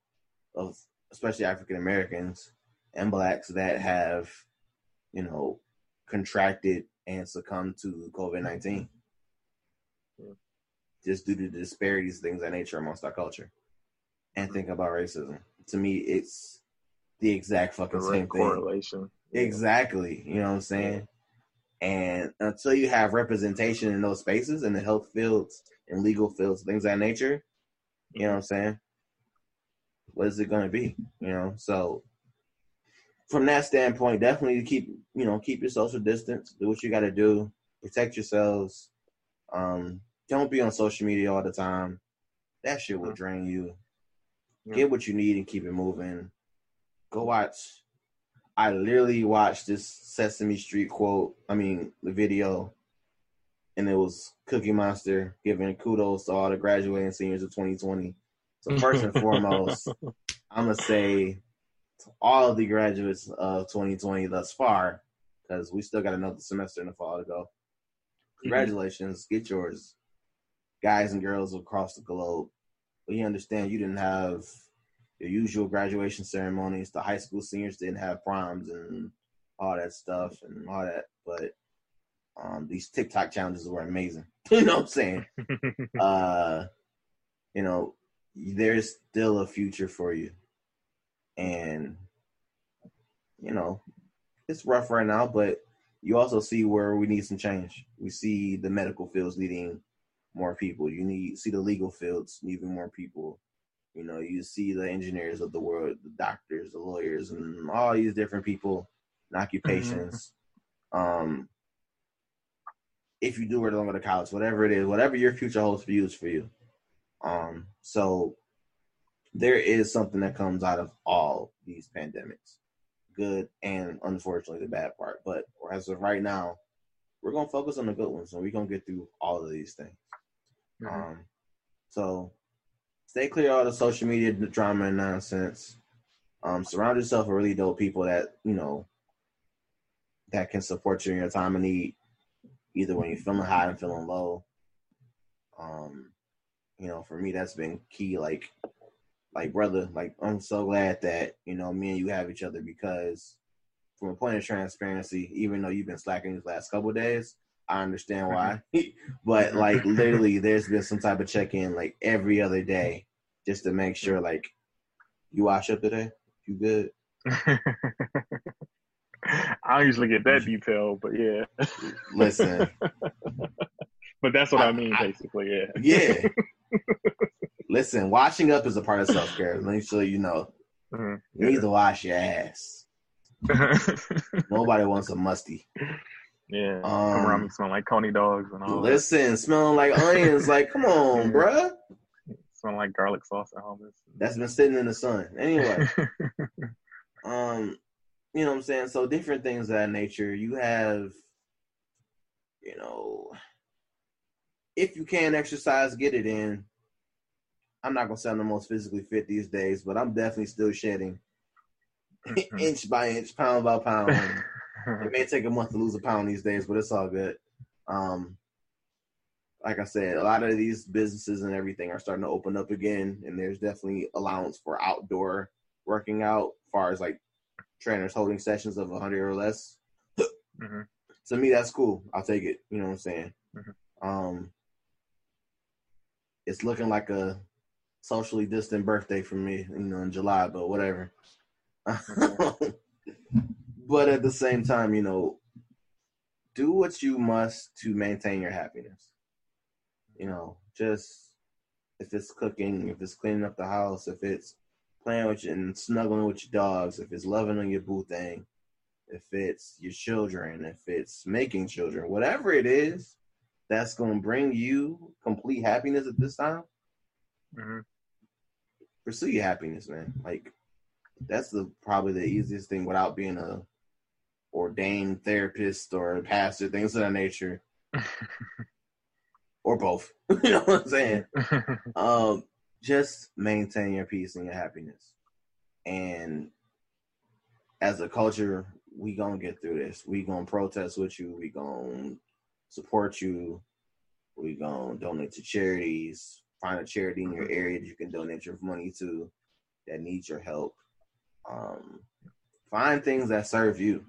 of especially African Americans and blacks that have, you know, contracted and succumbed to COVID nineteen. Mm-hmm. Yeah. Just due to the disparities, things of that nature amongst our culture. And think about racism. To me, it's the exact fucking Direct same correlation. Yeah. Exactly. You know what I'm saying? And until you have representation in those spaces in the health fields and legal fields, things of that nature, you know what I'm saying? What is it going to be? You know, so from that standpoint, definitely keep you know keep your social distance. Do what you got to do. Protect yourselves. Um, don't be on social media all the time. That shit will drain you. Get what you need and keep it moving. Go watch I literally watched this Sesame Street quote. I mean, the video, and it was Cookie Monster giving kudos to all the graduating seniors of 2020. So first and foremost, I'm gonna say to all of the graduates of 2020 thus far, because we still got another semester in the fall to go. Mm-hmm. Congratulations, mm-hmm. get yours, guys and girls across the globe. You understand you didn't have your usual graduation ceremonies. The high school seniors didn't have proms and all that stuff and all that, but um, these TikTok challenges were amazing. you know what I'm saying? uh, you know, there's still a future for you, and you know, it's rough right now, but you also see where we need some change. We see the medical fields needing more people. You need see the legal fields needing more people. You know, you see the engineers of the world, the doctors, the lawyers, and all these different people and occupations. Mm-hmm. Um, if you do where to go to college, whatever it is, whatever your future holds for you is for you. Um, so there is something that comes out of all these pandemics, good and unfortunately the bad part. But as of right now, we're gonna focus on the good ones, and we're gonna get through all of these things. Mm-hmm. Um, so stay clear of all the social media drama and nonsense. Um, surround yourself with really dope people that you know that can support you in your time of need, either when you're feeling high and feeling low. Um, you know, for me, that's been key. Like, like brother, like I'm so glad that you know me and you have each other because, from a point of transparency, even though you've been slacking these last couple days, I understand why. Mm-hmm. but like literally, there's been some type of check in like every other day, just to make sure like you wash up today, you good. I don't usually get that detail, but yeah. Listen. but that's what I, I mean, basically, yeah. Yeah. Listen, washing up is a part of self care. Let me show you know. Mm-hmm. You need to wash your ass. Nobody wants a musty. Yeah. Um, come around me smelling like coney dogs and all Listen, that. smelling like onions. like, come on, bruh. Smelling like garlic sauce at home. That's been sitting in the sun. Anyway. um, you know what I'm saying? So different things of that nature. You have, you know, if you can exercise, get it in. I'm not gonna say I'm the most physically fit these days, but I'm definitely still shedding mm-hmm. inch by inch, pound by pound. it may take a month to lose a pound these days, but it's all good. Um, like I said, a lot of these businesses and everything are starting to open up again, and there's definitely allowance for outdoor working out, as far as like trainers holding sessions of 100 or less. mm-hmm. To me, that's cool. I'll take it. You know what I'm saying? Mm-hmm. Um, it's looking like a socially distant birthday for me, you know, in July, but whatever. but at the same time, you know, do what you must to maintain your happiness. You know, just if it's cooking, if it's cleaning up the house, if it's playing with you and snuggling with your dogs, if it's loving on your boo thing, if it's your children, if it's making children, whatever it is that's going to bring you complete happiness at this time, mm-hmm. pursue your happiness, man. Like that's the probably the easiest thing without being a ordained therapist or a pastor, things of that nature, or both. you know what I'm saying? um, just maintain your peace and your happiness. And as a culture, we gonna get through this. We gonna protest with you. We gonna support you. We gonna donate to charities. Find a charity in your area that you can donate your money to that needs your help. Um, find things that serve you.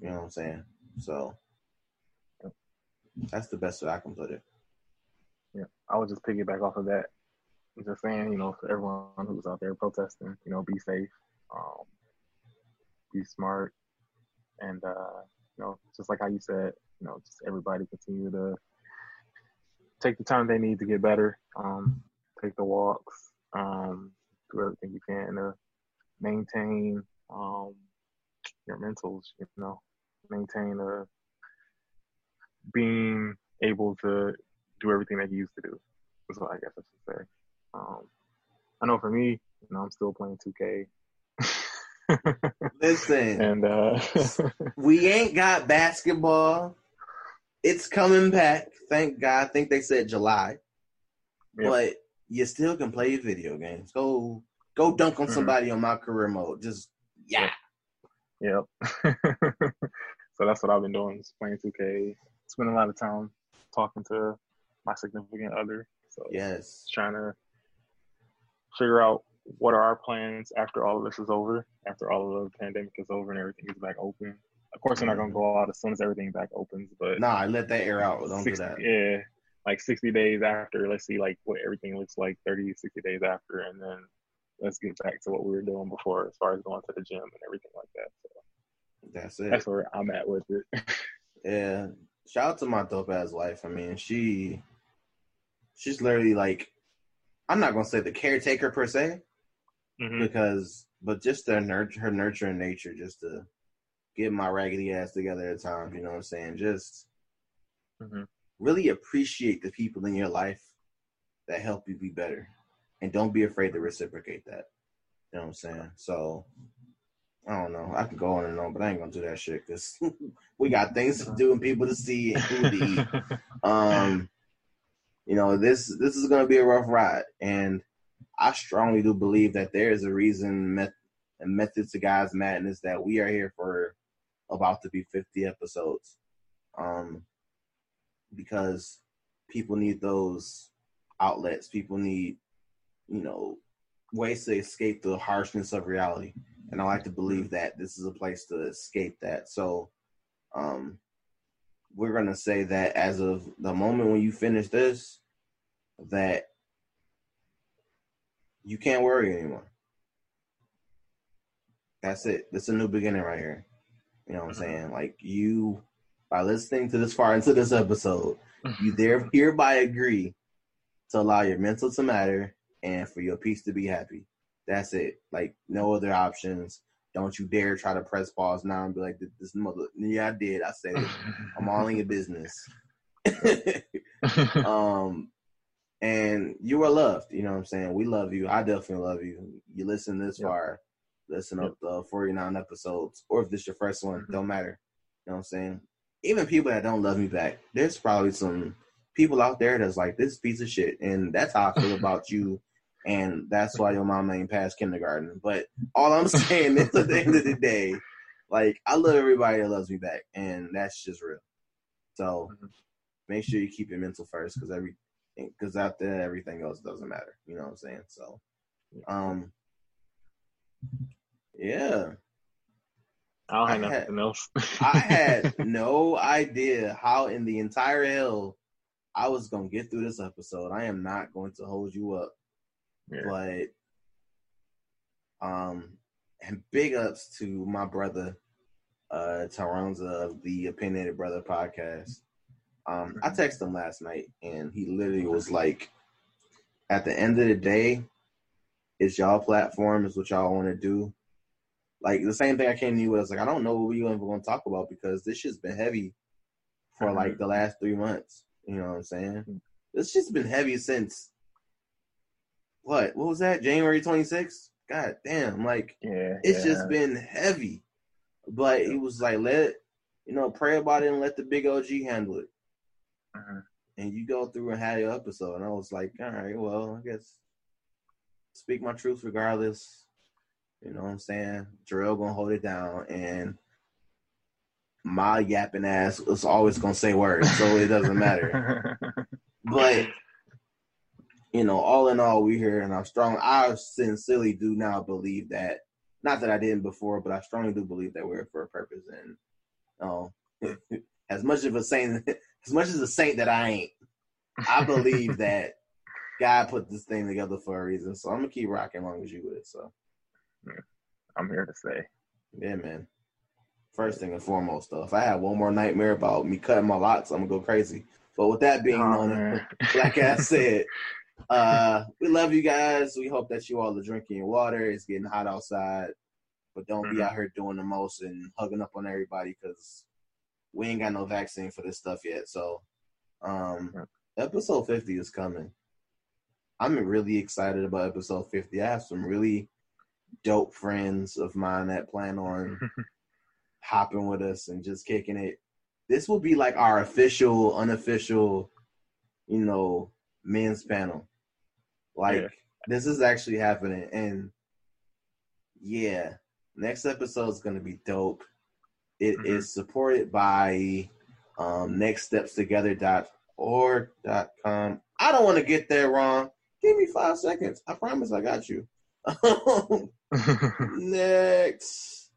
You know what I'm saying? So that's the best way I can put it. Yeah, I would just piggyback off of that. Just saying, you know, for everyone who's out there protesting, you know, be safe, um, be smart, and uh, you know, just like how you said, you know, just everybody continue to take the time they need to get better, um, take the walks, um, do everything you can to maintain um, your mentals, you know, maintain a being able to do everything that you used to do. Is what I guess I should say. Um, I know for me, you know, I'm still playing 2K. Listen, and uh, we ain't got basketball. It's coming back. Thank God. I think they said July, yep. but you still can play video games. Go go dunk on mm-hmm. somebody mm-hmm. on my career mode. Just yeah. Yep. so that's what I've been doing, is playing 2K. Spending a lot of time talking to my significant other. So yes, trying to figure out what are our plans after all of this is over, after all of the pandemic is over and everything is back open. Of course, we're not gonna mm-hmm. go out as soon as everything back opens, but nah, I let that air out. Don't 60, do that. Yeah, like 60 days after. Let's see, like what everything looks like 30, 60 days after, and then let's get back to what we were doing before, as far as going to the gym and everything like that. So that's it. That's where I'm at with it. yeah. Shout out to my dope ass wife. I mean, she she's literally like I'm not gonna say the caretaker per se, mm-hmm. because but just the nurture her nurturing nature, just to get my raggedy ass together at times. You know what I'm saying? Just mm-hmm. really appreciate the people in your life that help you be better, and don't be afraid to reciprocate that. You know what I'm saying? So I don't know. I can go on and on, but I ain't gonna do that shit because we got things to do and people to see and food to eat. Um, you know this this is gonna be a rough ride, and I strongly do believe that there is a reason met, and method to God's madness that we are here for about to be 50 episodes, um, because people need those outlets. People need, you know, ways to escape the harshness of reality. And I like to believe that this is a place to escape that. So, um, we're gonna say that as of the moment when you finish this, that you can't worry anymore. That's it. It's a new beginning right here. You know what I'm Mm-hmm. saying? Like you, by listening to this far into this episode, you there hereby agree to allow your mental to matter and for your peace to be happy. That's it. Like no other options. Don't you dare try to press pause now and be like, "This mother." Yeah, I did. I said it. I'm all in your business. um, and you are loved. You know what I'm saying? We love you. I definitely love you. You listen this Yep. far, listen Yep. up the 49 episodes, or if this your first one, Mhm. don't matter. You know what I'm saying? Even people that don't love me back, there's probably some people out there that's like this piece of shit, and that's how I feel about you. And that's why your mom ain't past kindergarten. But all I'm saying is, at the end of the day, like I love everybody that loves me back, and that's just real. So Mhm. make sure you keep your mental first, because every because after there everything else doesn't matter. You know what I'm saying? So, um, yeah, I don't have I had- nothing else. I had no idea how in the entire hell I was gonna get through this episode. I am not going to hold you up, Yeah. but um, and big ups to my brother, uh, Tyronza of the Opinionated Brother podcast. Um, I texted him last night, and he literally was like, "At the end of the day, it's y'all platform. Is what y'all want to do." Like the same thing I came to you with. I was like, I don't know what we even going to talk about because this shit's been heavy for Mhm. like the last three months. You know what I'm saying? Mhm. This shit's been heavy since what? What was that? January 26th? God damn! Like yeah. it's yeah. just been heavy. But he was like, let you know, pray about it and let the big OG handle it. Mhm. And you go through and have your episode. And I was like, all right, well, I guess speak my truth regardless. You know what I'm saying? Jarrell gonna hold it down and my yapping ass is always gonna say words, so it doesn't matter. But you know, all in all, we here and I'm strong. I sincerely do now believe that, not that I didn't before, but I strongly do believe that we're here for a purpose. And um, as much of a saint, as much as a saint that I ain't, I believe that God put this thing together for a reason. So I'm gonna keep rocking as long as you with it. So I'm here to say. yeah, man. First thing and foremost, though, if I have one more nightmare about me cutting my locks, I'm gonna go crazy. But with that being Oh, known, like I said, uh, we love you guys. We hope that you all are drinking your water. It's getting hot outside, but don't be Mhm. out here doing the most and hugging up on everybody because we ain't got no vaccine for this stuff yet. So, um, episode 50 is coming. I'm really excited about episode 50. I have some really dope friends of mine that plan on hopping with us and just kicking it. This will be like our official, unofficial, you know, men's panel. Like Yeah. this is actually happening, and yeah, next episode is gonna be dope. It Mhm. is supported by um, nextstepstogether.org.com. I don't want to get there wrong. Give me five seconds. I promise I got you. next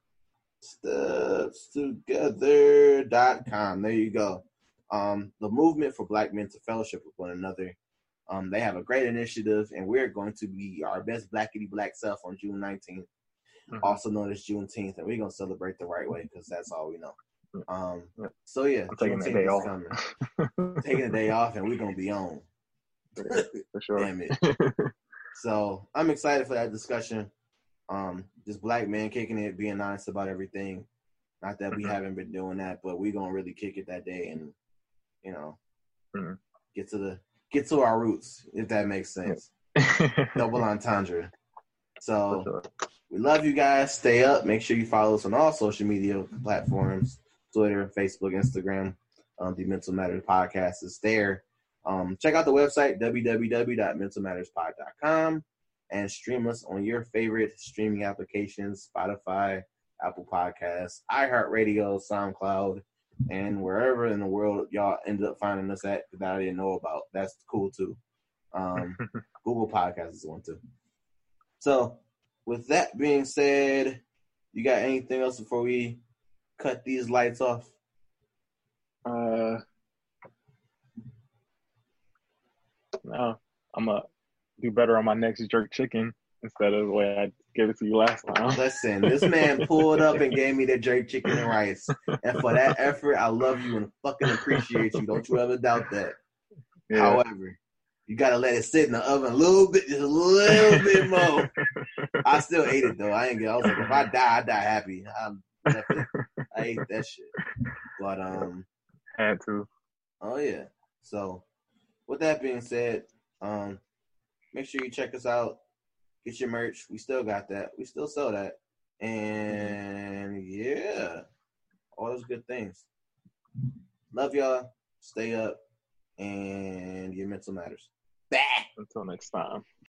steps together.com there you go um the movement for black men to fellowship with one another um they have a great initiative and we're going to be our best blackity black self on june 19th Mhm. also known as juneteenth and we're going to celebrate the right way because that's all we know um so yeah I'm taking Juneteenth day is off. taking a day off and we're going to be on For sure. damn it so I'm excited for that discussion. Um, just black man kicking it, being honest about everything. Not that we Mhm. haven't been doing that, but we're gonna really kick it that day and you know Mhm. get to the get to our roots, if that makes sense. Double entendre. So sure. We love you guys. Stay up. Make sure you follow us on all social media platforms: Twitter, Facebook, Instagram. Um, the Mental Matters Podcast is there. Um, check out the website www.mentalmatterspod.com and stream us on your favorite streaming applications: Spotify, Apple Podcasts, iHeartRadio, SoundCloud, and wherever in the world y'all ended up finding us at that I didn't know about. That's cool too. Um, Google Podcast is one too. So, with that being said, you got anything else before we cut these lights off? Uh, no, I'm gonna do better on my next jerk chicken instead of the way I gave it to you last time. Listen, this man pulled up and gave me the jerk chicken and rice, and for that effort, I love you and fucking appreciate you. Don't you ever doubt that. Yeah. However, you gotta let it sit in the oven a little bit, just a little bit more. I still ate it though. I ain't get. I was like, if I die, I die happy. I'm, I ate that shit. But um, Had to. oh yeah. So, with that being said, um, make sure you check us out. Get your merch. We still got that. We still sell that. And yeah, all those good things. Love y'all. Stay up. And your mental matters. Bah! Until next time.